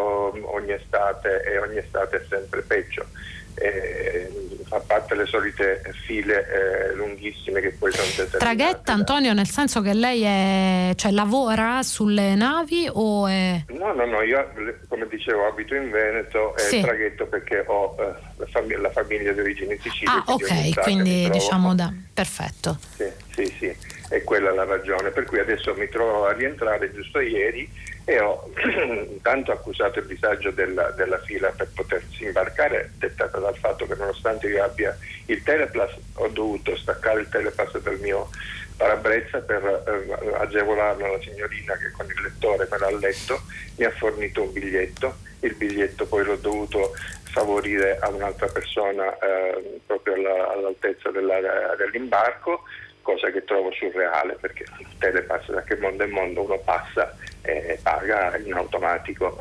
ogni estate e ogni estate è sempre peggio eh, a parte le solite file eh, lunghissime che poi sono determinate. Traghetta Antonio nel senso che lei è, cioè, lavora sulle navi o è... No, no, no, io come dicevo abito in Veneto e sì. traghetto perché ho eh, la, fam- la, famiglia di origine Sicilia. Ah, ok, quindi diciamo da... perfetto. Sì, sì, sì, è quella la ragione. Per cui adesso mi trovo a rientrare giusto ieri e ho tanto accusato il disagio della, della, fila per potersi imbarcare, dettata dal fatto che nonostante io abbia il teleplus ho dovuto staccare il teleplus dal mio parabrezza per eh, agevolarlo alla signorina che con il lettore me l'ha letto, mi ha fornito un biglietto, il biglietto poi l'ho dovuto favorire a un'altra persona eh, proprio alla, all'altezza della, dell'imbarco cosa che trovo surreale perché il telepass da che mondo è mondo? Uno passa e paga in automatico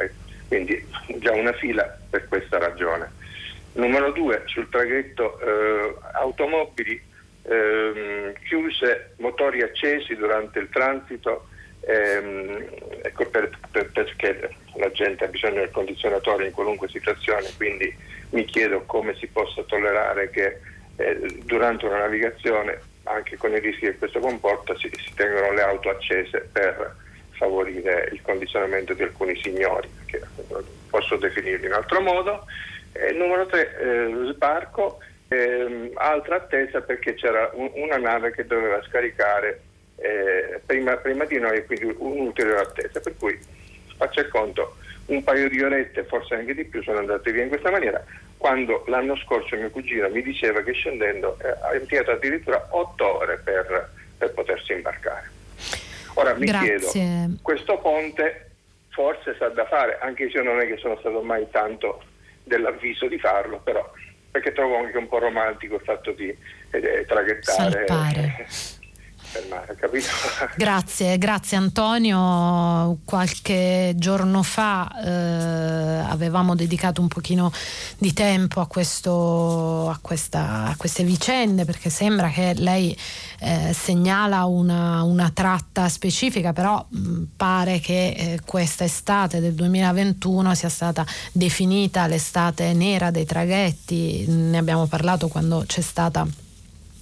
quindi già una fila per questa ragione. Numero due, sul traghetto eh, automobili eh, chiuse, motori accesi durante il transito ehm, ecco per, per, perché la gente ha bisogno del condizionatore in qualunque situazione, quindi mi chiedo come si possa tollerare che eh, durante una navigazione anche con i rischi che questo comporta, si, si tengono le auto accese per favorire il condizionamento di alcuni signori, che posso definirli in altro modo. Eh, numero tre, eh, sbarco, eh, altra attesa perché c'era un, una nave che doveva scaricare eh, prima, prima, di noi, quindi un'ulteriore attesa, per cui faccia il conto, un paio di orette, forse anche di più, sono andate via in questa maniera quando l'anno scorso mio cugino mi diceva che scendendo eh, ha impiegato addirittura otto ore per, per, potersi imbarcare. Ora mi Grazie. chiedo, questo ponte forse sa da fare, anche se io non è che sono stato mai tanto dell'avviso di farlo, però perché trovo anche un po' romantico il fatto di eh, traghettare. Salpare. fermare, capito? Grazie, grazie Antonio. Qualche giorno fa eh, avevamo dedicato un pochino di tempo a, questo, a, questa, a queste vicende perché sembra che lei eh, segnala una, una, tratta specifica, però mh, pare che eh, questa estate del 2021 sia stata definita l'estate nera dei traghetti. Ne abbiamo parlato quando c'è stata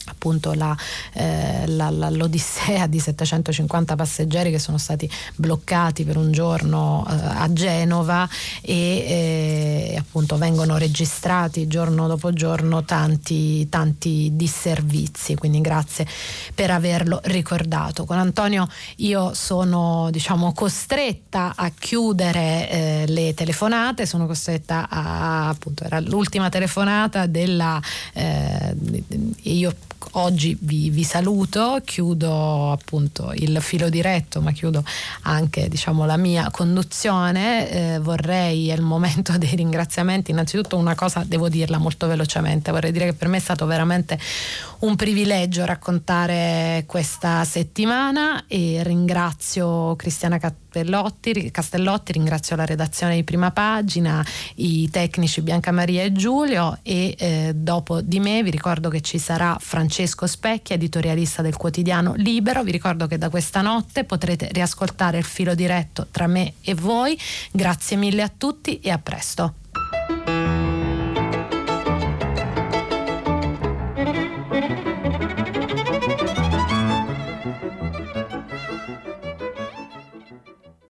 appunto la, eh, la, la, l'odissea di 750 passeggeri che sono stati bloccati per un giorno eh, a Genova e eh, appunto vengono registrati giorno dopo giorno tanti, tanti disservizi. Quindi grazie per averlo ricordato. Con Antonio io sono diciamo costretta a chiudere eh, le telefonate. Sono costretta a appunto era l'ultima telefonata della eh, io oggi vi, vi, saluto, chiudo appunto il filo diretto, ma chiudo anche diciamo, la mia conduzione. Eh, vorrei, è il momento dei ringraziamenti, innanzitutto una cosa devo dirla molto velocemente, vorrei dire che per me è stato veramente un privilegio raccontare questa settimana e ringrazio Cristiana Castellotti, Castellotti, ringrazio la redazione di prima pagina, i tecnici Bianca Maria e Giulio e eh, dopo di me vi ricordo che ci sarà Francesco Specchia, editorialista del quotidiano Libero, vi ricordo che da questa notte potrete riascoltare il filo diretto tra me e voi, grazie mille a tutti e a presto.